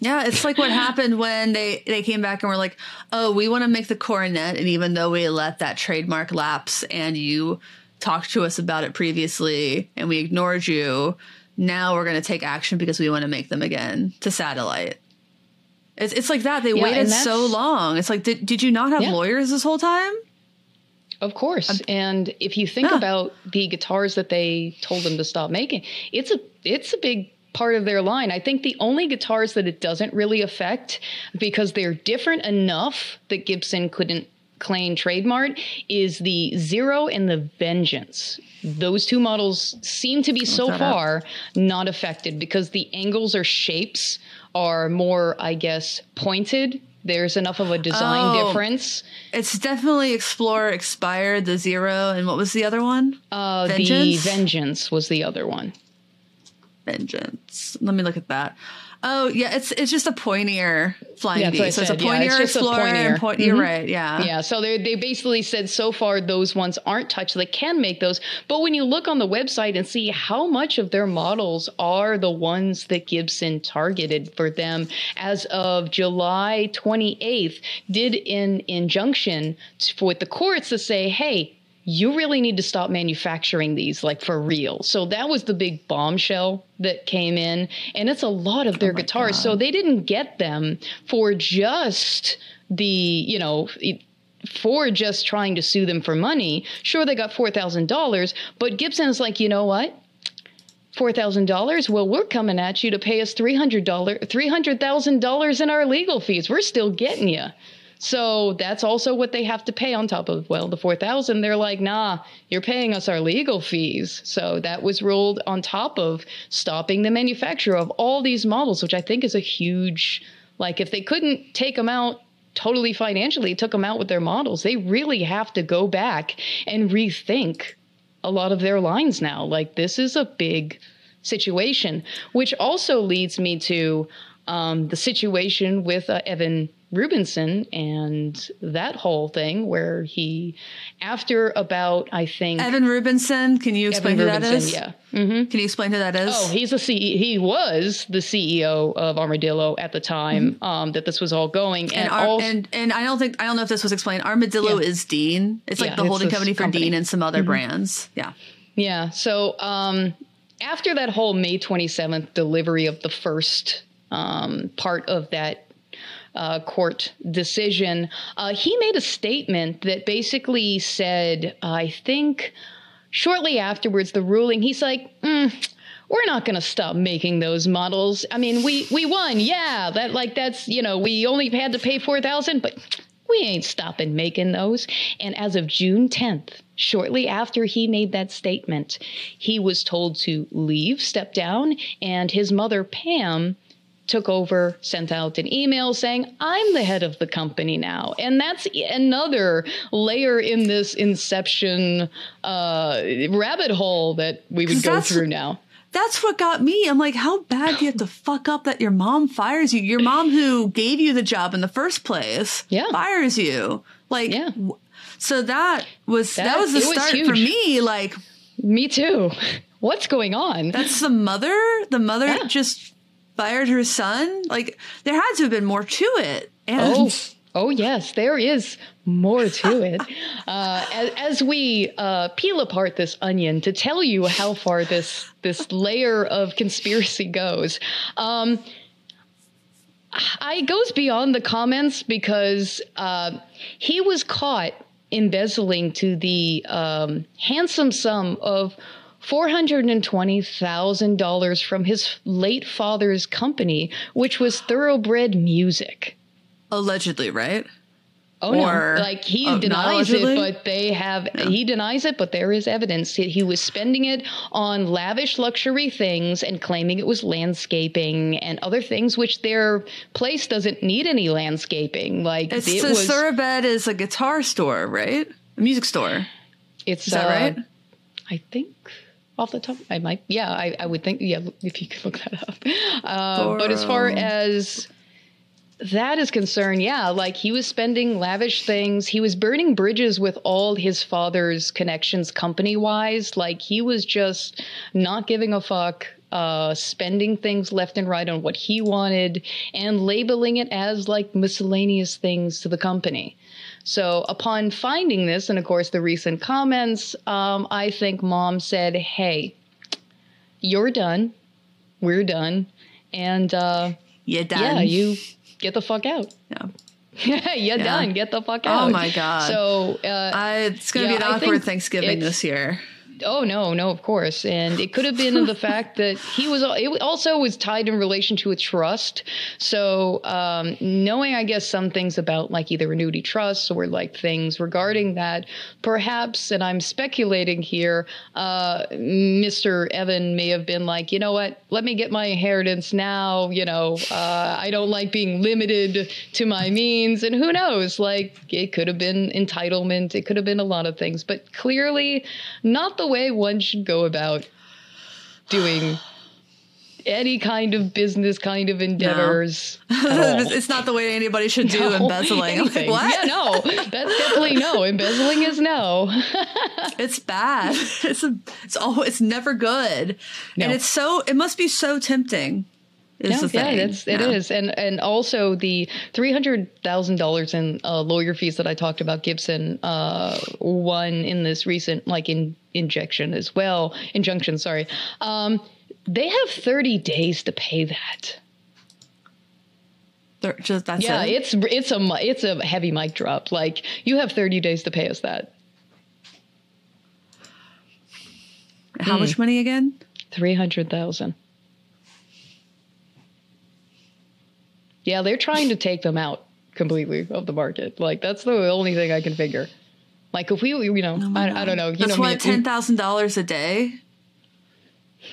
Yeah, it's like what happened when they they came back and were like, "Oh, we want to make the coronet," and even though we let that trademark lapse and you talked to us about it previously and we ignored you, now we're going to take action because we want to make them again to satellite. It's it's like that. They Yeah, waited so long. It's like, did did you not have Yeah. lawyers this whole time? Of course. and if you think Yeah. about the guitars that they told them to stop making, it's a it's a big part of their line. I think the only guitars that it doesn't really affect because they're different enough that Gibson couldn't claim trademark is the Zero and the Vengeance. Those two models seem to be so that up. far not affected because the angles or shapes are more, I guess, pointed. There's enough of a design Oh. difference. It's definitely Explorer expired, the Zero, and what was the other one? Uh, the Vengeance? Vengeance was the other one. Vengeance. Let me look at that. Oh yeah, it's it's just a pointier flying Yeah, V. that's what I So it's a said. Yeah, it's pointier a Explorer and pointier. point. You're Mhm. right. Yeah. Yeah, so they they basically said so far those ones aren't touched. They can make those, but when you look on the website and see how much of their models are the ones that Gibson targeted for them as of July 28th, did an injunction with the courts to say, hey. You really need to stop manufacturing these, like for real. So that was the big bombshell that came in, and it's a lot of their oh my guitars. So they didn't get them for just the, you know, it- for just trying to sue them for money. Sure, they got $4,000, but Gibson is like, you know what? $4,000? Well, we're coming at you to pay us $300, $300,000 in our legal fees. We're still getting you. So that's also what they have to pay on top of, well, the 4000 They're like, nah, you're paying us our legal fees. So that was ruled on top of stopping the manufacture of all these models, which I think is a huge, like, if they couldn't take them out totally financially, took them out with their models, they really have to go back and rethink a lot of their lines now. Like, this is a big situation, which also leads me to um, the situation with uh, Evan Rubinson and that whole thing where he, after about, I think, Evan Rubinson. Can you explain Evan who that is? yeah. hmm Can you explain who that is? Oh, he's a C- he was the CEO of Armadillo at the time um, that this was all going, and, and, Ar- also, and and I don't think I don't know if this was explained. Armadillo Yeah. is Dean. It's like Yeah, the it's holding company for company. Dean and some other brands. Yeah. Yeah. So um, after that whole May 27th delivery of the first um, part of that uh, court decision, uh, he made a statement that basically said, I think shortly afterwards, the ruling, he's like, mm, we're not going to stop making those models. I mean, we we won, yeah. That like that's you know we only had to pay four thousand, but we ain't stopping making those. And as of June tenth, shortly after he made that statement, he was told to leave, step down, and his mother Pam took over, sent out an email saying, I'm the head of the company now. And that's another layer in this inception uh, rabbit hole that we would go through now. That's what got me. I'm like, how bad do you have to fuck up that your mom fires you? Your mom who gave you the job in the first place Yeah. fires you. Like, Yeah. so that was that, That- was the it was start for me. Like, Me too. What's going on? that's the mother. The mother Yeah. just fired her son. Like, there had to have been more to it. And Oh, oh yes, there is more to it. uh, as, as we uh, peel apart this onion to tell you how far this this layer of conspiracy goes. Um, I goes beyond the comments because uh, he was caught embezzling to the um, handsome sum of four hundred and twenty thousand dollars from his late father's company, which was Thoroughbred Music. allegedly, right? Oh Or- no! Like he oh, denies it, but they have. He denies it, but there is evidence. He, he was spending it on lavish luxury things and claiming it was landscaping and other things, which their place doesn't need any landscaping. Like It's it the was. Thoroughbred is a guitar store, right? A music store. it's Is that uh, right? I think off the top, I might. Yeah, I, I would think. Yeah, if you could look that up. Uh, but as far as that is concerned, yeah, like he was spending lavish things. He was burning bridges with all his father's connections company wise. Like he was just not giving a fuck uh, spending things left and right on what he wanted and labeling it as like miscellaneous things to the company. So, upon finding this, and of course the recent comments, um, I think mom said, Hey, you're done. We're done. And uh, you're done. Yeah, you get the fuck out. Yeah. Yeah, you're yeah. done. Get the fuck out. Oh my god. So uh, I, it's gonna yeah, be an awkward Thanksgiving this year. Oh no, no, of course, and it could have been the fact that he was. It also was tied in relation to a trust. So um, knowing, I guess, some things about like either annuity trusts or like things regarding that, perhaps, and I'm speculating here, uh, Mr. Evan may have been like, you know what, let me get my inheritance now. You know, uh, I don't like being limited to my means, and who knows, like it could have been entitlement, it could have been a lot of things, but clearly not the way one should go about doing any kind of business kind of endeavors. No. it's not the way anybody should do no, embezzling. Like, what? Yeah, no, that's definitely no. Embezzling is no. it's bad. It's a, it's all. It's never good, no. and it's so. It must be so tempting thing. Yeah, it's, it yeah. is. and and also the three hundred thousand dollars in uh, lawyer fees that I talked about. Gibson uh, won in this recent like in injection as well, injunction. Sorry, um, they have thirty days to pay that. Just that's yeah, it? it's it's a it's a heavy mic drop. Like you have thirty days to pay us that. How mm. much money again? Three hundred thousand. Yeah, they're trying to take them out completely of the market. Like that's the only thing I can figure. Like if we, you know, oh I, I, don't know. You that's know, what ten thousand dollars a day.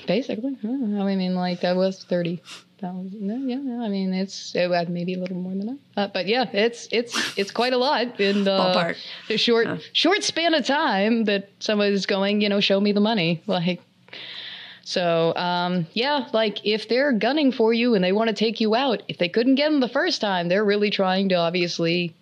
Basically, I mean, like that was thirty thousand. Yeah, I mean, it's it, maybe a little more than that. Uh, but yeah, it's it's it's quite a lot in the, the short yeah. short span of time that somebody's going. You know, show me the money. Like so, um, yeah, like if they're gunning for you and they want to take you out, if they couldn't get them the first time, they're really trying to obviously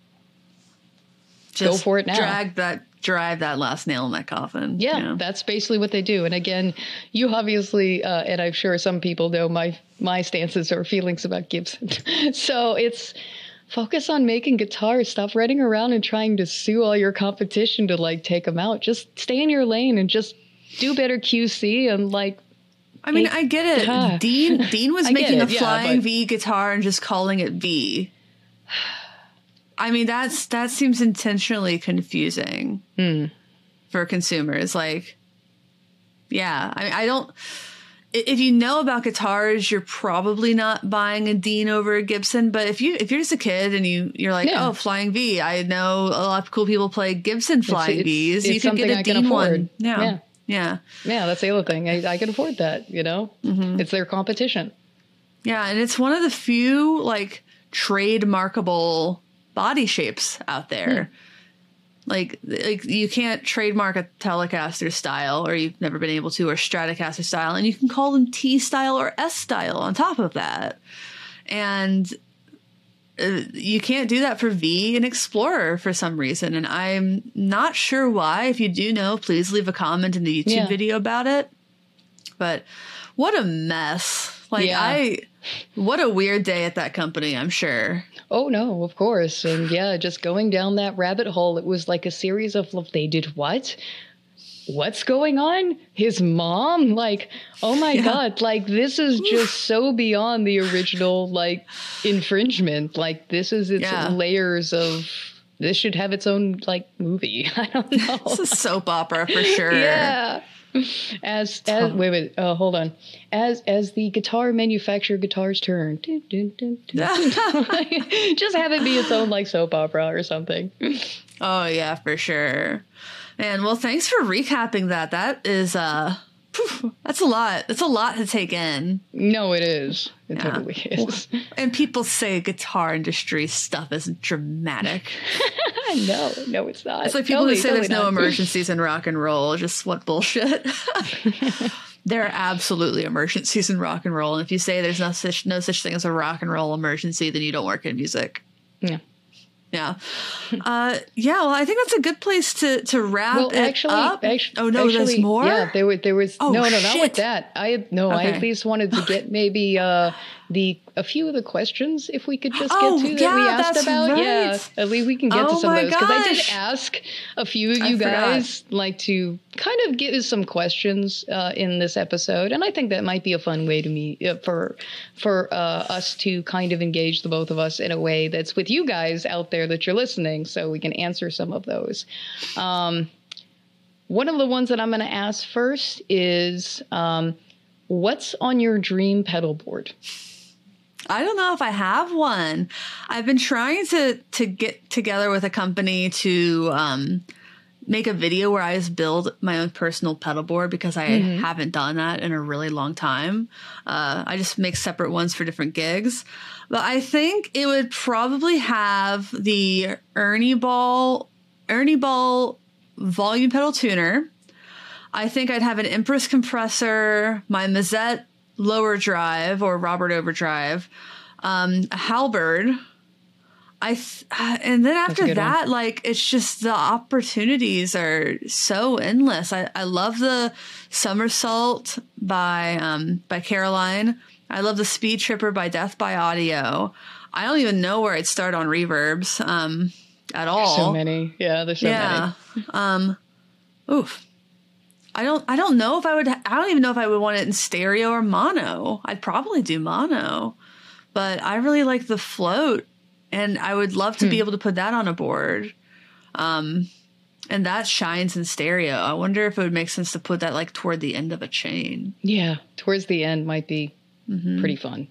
Just go for it now. Drag that, drive that last nail in that coffin. Yeah, that's basically what they do. And again, you obviously, uh, and I'm sure some people know my my stances or feelings about Gibson. so it's focus on making guitars. Stop running around and trying to sue all your competition to like take them out. Just stay in your lane and just do better QC and like I mean, I get it. Yeah. Dean Dean was making it, a flying yeah. V guitar and just calling it V. I mean, that's that seems intentionally confusing mm. for consumers. Like, yeah, I mean, I don't. If you know about guitars, you're probably not buying a Dean over a Gibson. But if you if you're just a kid and you you're like, yeah. oh, Flying V, I know a lot of cool people play Gibson Flying it's, V's. It's, you can get a Dean one. Yeah. Yeah. Yeah, that's the other thing. I, I can afford that, you know? Mm-hmm. It's their competition. Yeah, and it's one of the few like trademarkable body shapes out there. Hmm. Like like you can't trademark a Telecaster style or you've never been able to or Stratocaster style and you can call them T style or S style on top of that. And Uh, you can't do that for V and Explorer for some reason. And I'm not sure why. If you do know, please leave a comment in the YouTube yeah. video about it. But what a mess. Like, yeah. I, what a weird day at that company, I'm sure. Oh, no, of course. And yeah, just going down that rabbit hole, it was like a series of, they did what? What's going on? His mom? Like, oh my yeah. God, like this is just so beyond the original like infringement. Like this is its yeah. layers of this should have its own like movie. I don't know. it's a soap opera for sure. yeah. As as wait wait uh, hold on as as the guitar manufacturer guitars turn just have it be its own like soap opera or something oh yeah for sure and well, thanks for recapping that. That is uh that's a lot. That's a lot to take in. No, it is. It yeah. totally is. And people say guitar industry stuff isn't dramatic. no, no, it's not. It's like people totally, who say totally there's not. no emergencies in rock and roll. Just what bullshit. there are absolutely emergencies in rock and roll. And if you say there's no such no such thing as a rock and roll emergency, then you don't work in music. Yeah. Yeah. Uh, yeah. Well, I think that's a good place to to wrap well, it actually, up. Actually, oh no, actually, there's more. Yeah, there was. There was. Oh, no, no, not with that. I no. I at least wanted to get maybe uh, the a few of the questions if we could just Oh, get to that we asked about. Yeah, at least we can get to Oh some of those because I did ask a few of I you forgot. guys like to kind of give us some questions uh, in this episode, and I think that might be a fun way to meet uh, for for uh, us to kind of engage the both of us in a way that's with you guys out there that you're listening, so we can answer some of those. Um, one of the ones that I'm going to ask first is um, what's on your dream pedal board? I don't know if I have one. I've been trying to to get together with a company to um, make a video where I just build my own personal pedal board because I haven't done that in a really long time. Uh, I just make separate ones for different gigs. But I think it would probably have the Ernie Ball Ernie Ball volume pedal tuner. I think I'd have an Empress compressor, my Mazette lower drive or Robert overdrive, um, Halberd. I th- and then after good one. that, like it's just the opportunities are so endless. I, I love the somersault by um, by Caroline. I love the Speed Tripper by Death by Audio. I don't even know where I'd start on reverbs um, at all. So many. Yeah, there's so Yeah. many. Um oof. I don't I don't know if I would I don't even know if I would want it in stereo or mono. I'd probably do mono. But I really like the float and I would love Hmm. to be able to put that on a board. Um and that shines in stereo. I wonder if it would make sense to put that like toward the end of a chain. Yeah, towards the end might be Mm-hmm. pretty fun.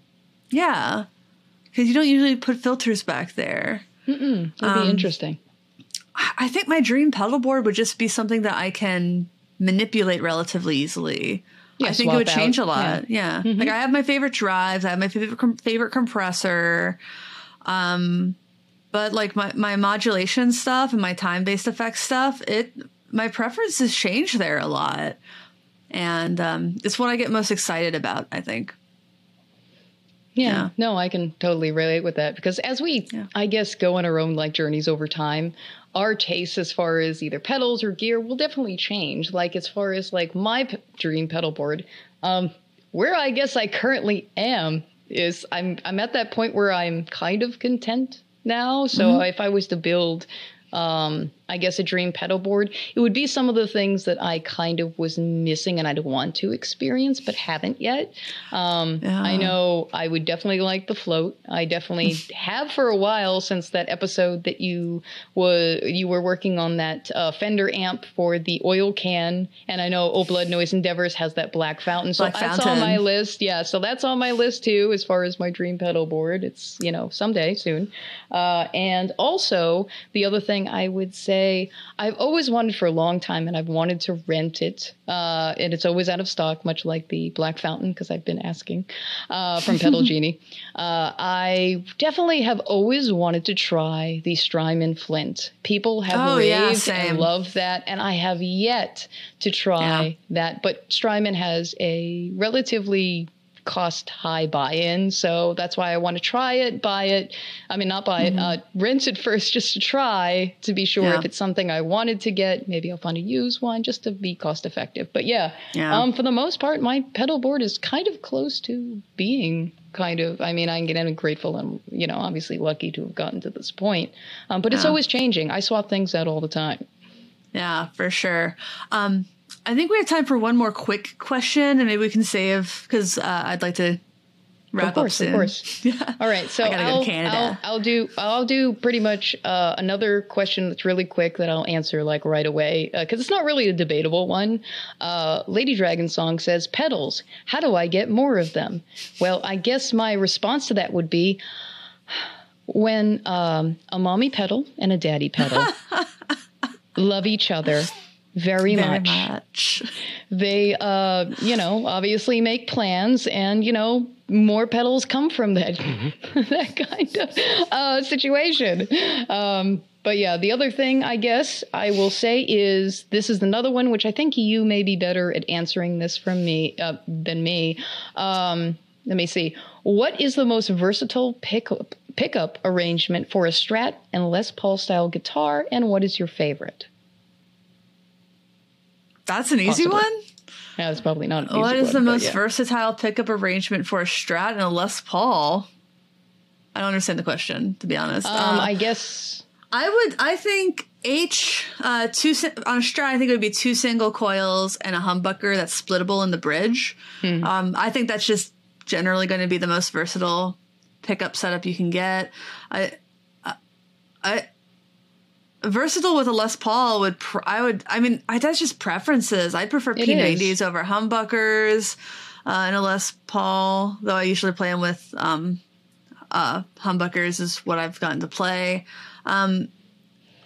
Yeah. Cuz you don't usually put filters back there. It'd Um, be interesting. I think my dream pedal board would just be something that I can manipulate relatively easily. Yeah, I think it would change out. a lot. Yeah. Like I have my favorite drives, I have my favorite com- favorite compressor. Um but like my my modulation stuff and my time-based effects stuff, it my preferences change there a lot. And um it's what I get most excited about, I think. Yeah. Yeah. No, I can totally relate with that because as we, Yeah. I guess, go on our own like journeys over time, our tastes as far as either pedals or gear will definitely change. Like as far as like my p- dream pedal board, um, where I guess I currently am is I'm I'm at that point where I'm kind of content now. So Mm-hmm. if I was to build. Um, I guess a dream pedal board. It would be some of the things that I kind of was missing and I'd want to experience but haven't yet. Um, Yeah. I know I would definitely like the float. I definitely have for a while since that episode that you was you were working on that uh, Fender amp for the oil can, and I know Oh Blood Noise Endeavors has that black fountain. So Black that's on my list. Yeah, so that's on my list too as far as my dream pedal board. It's you know someday soon. Uh, and also the other thing I would say I've always wanted for a long time, and I've wanted to rent it, uh, and it's always out of stock, much like the Black Fountain, because I've been asking uh, from Pedal Genie. Uh, I definitely have always wanted to try the Strymon Flint. People have Oh, raved yeah, and loved that, and I have yet to try Yeah. that. But Strymon has a relatively cost high buy-in so that's why i want to try it buy it i mean not buy it uh, rent it first just to try to be sure Mm-hmm. Yeah. if it's something i wanted to get maybe i'll find a used one just to be cost effective but yeah, Yeah. um for the most part my pedal board is kind of close to being kind of i mean i'm getting grateful and you know obviously lucky to have gotten to this point um, but it's always changing i swap things out all the time Yeah, for sure. Um, I think we have time for one more quick question, and maybe we can save because uh, I'd like to wrap of course, up soon. Of course. Yeah. All right. So I gotta go to I'll, Canada. I'll, I'll do I'll do pretty much uh, another question that's really quick that I'll answer like right away because it's not really a debatable one. Uh, Lady Dragon song says pedals. How do I get more of them? Well, I guess my response to that would be when um, a mommy pedal and a daddy pedal love each other very, Very much much. they uh you know obviously make plans and you know more pedals come from that that kind of uh situation um but yeah the other thing i guess i will say is this is another one which i think you may be better at answering this from me uh, than me um let me see what is the most versatile pickup pickup arrangement for a Strat and Les Paul style guitar, and what is your favorite? That's an easy Possibly. one. Yeah, it's probably not. An What is the one, but most yeah. versatile pickup arrangement for a Strat and a Les Paul? I don't understand the question, to be honest. Um, Uh, I guess I would. I think H uh, two on a Strat. I think it would be two single coils and a humbucker that's splittable in the bridge. Hmm. Um, I think that's just generally going to be the most versatile pickup setup you can get. I, I versatile with a Les Paul would. Pr- I would. I mean, I, that's just preferences. I prefer It P90s is. over humbuckers uh, and a Les Paul. Though I usually play them with um, uh, humbuckers is what I've gotten to play. Um,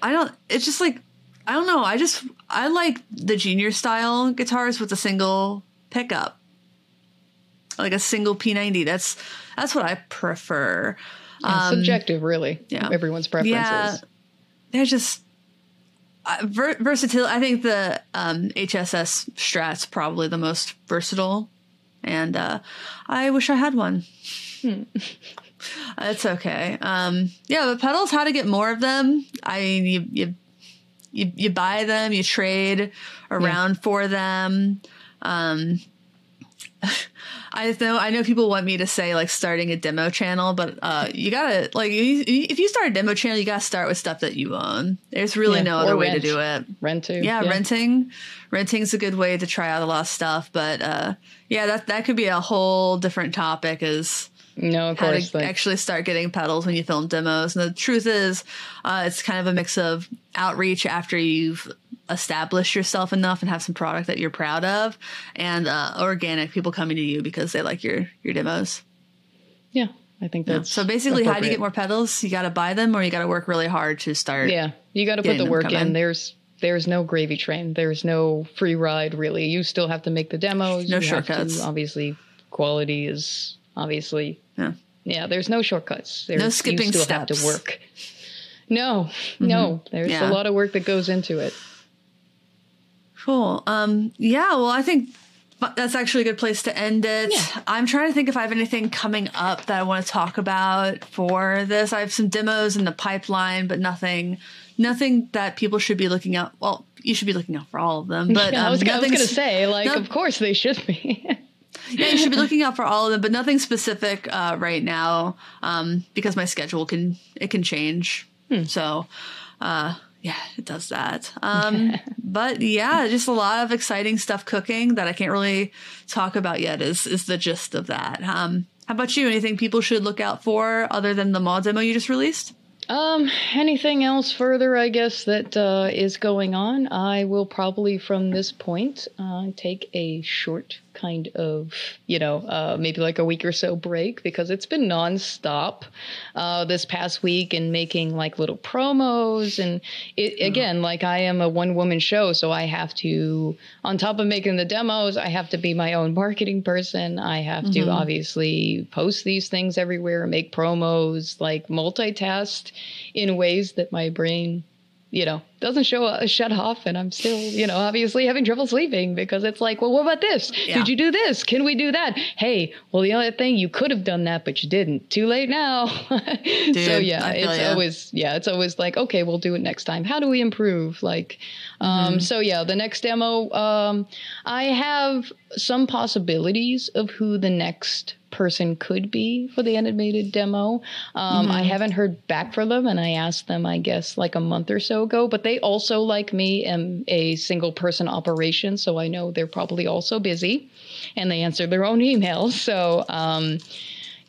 I don't. It's just like I don't know. I just I like the junior style guitars with a single pickup, like a single P90. That's that's what I prefer. yeah, subjective, really. Um, yeah. Everyone's preferences. Yeah, they're just uh, ver- versatile. I think the um, HSS Strat's probably the most versatile, and uh, I wish I had one. It's okay. Um, yeah, but pedals, how to get more of them? I mean, you you you, you buy them, you trade around for them. Um, I know I know people want me to say like starting a demo channel, but uh, you gotta like if you start a demo channel, you gotta start with stuff that you own. There's really Yeah, no other way to do it. Rent too. Yeah, renting. Renting's a good way to try out a lot of stuff, but uh, yeah, that that could be a whole different topic. Is No, of how course. to like- actually start getting pedals when you film demos. And the truth is, uh, it's kind of a mix of outreach after you've established yourself enough and have some product that you're proud of, and uh, organic people coming to you because they like your your demos. yeah, I think that's So basically, how do you get more pedals? You got to buy them, or you got to work really hard to start. Yeah, you got to put the work in. There's there's no gravy train. There's no free ride really. You still have to make the demos. No you have to- shortcuts. obviously, quality is obviously Yeah. yeah. There's no shortcuts. There's, No skipping You still have steps. to work. No, no. There's Yeah. a lot of work that goes into it. Cool. Um, yeah, well, I think that's actually a good place to end it. Yeah. I'm trying to think if I have anything coming up that I want to talk about for this. I have some demos in the pipeline, but nothing, nothing that people should be looking out. Well, you should be looking out for all of them, but Yeah, I um, was, I was nothing gonna say like, no- of course they should be. yeah, you should be looking out for all of them, but nothing specific uh, right now um, because my schedule can it can change. Hmm. So, uh, yeah, it does that. Um, but yeah, just a lot of exciting stuff cooking that I can't really talk about yet. Is is the gist of that? Um, how about you? Anything people should look out for other than the mod demo you just released? Um, anything else further, I guess, that uh, is going on? I will probably from this point uh, take a short kind of, you know, uh, maybe like a week or so break because it's been nonstop uh, this past week and making like little promos. And it, again, like I am a one woman show, so I have to, on top of making the demos, I have to be my own marketing person. I have to obviously post these things everywhere, make promos, like multitask in ways that my brain you know doesn't show uh, shut off and i'm still you know obviously having trouble sleeping because it's like well what about this Yeah. did you do this can we do that hey well the other thing you could have done that but you didn't too late now so yeah it's ya. always yeah it's always like okay we'll do it next time how do we improve like um Mm-hmm. so yeah the next demo um i have some possibilities of who the next person could be for the animated demo. Um, I haven't heard back from them, and I asked them, I guess, like a month or so ago. But they also, like me, am a single person operation, so I know they're probably also busy, and they answer their own emails. So um,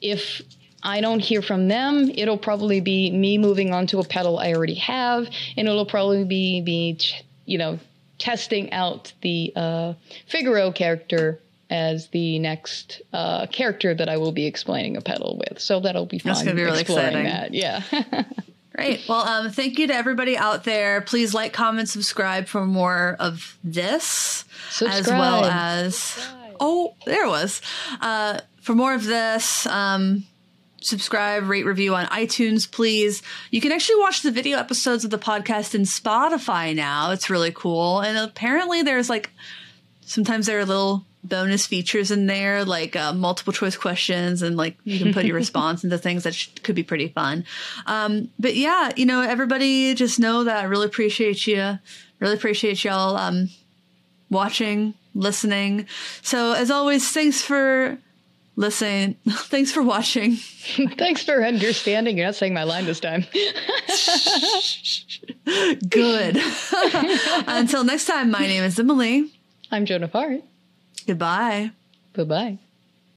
if I don't hear from them, it'll probably be me moving on to a pedal I already have, and it'll probably be me, you know, testing out the uh, Figaro character as the next uh, character that I will be explaining a pedal with. So that'll be fun. That's gonna be really exciting. That, yeah. Great. Well, um, thank you to everybody out there. Please like, comment, subscribe for more of this, as well Subscribe. as oh, there it was. Uh, for more of this, um, subscribe, rate, review on iTunes, please. You can actually watch the video episodes of the podcast in Spotify now. It's really cool, and apparently there's like sometimes they're a little bonus features in there, like uh, multiple choice questions, and like you can put your response into things that sh- could be pretty fun. Um, but yeah, you know, everybody just know that I really appreciate you. Really appreciate y'all um, watching, listening. So as always, thanks for listening. thanks for watching. thanks for understanding. You're not saying my line this time. Good. Until next time, my name is Emily. I'm Joan of Arc. Goodbye. Bye bye.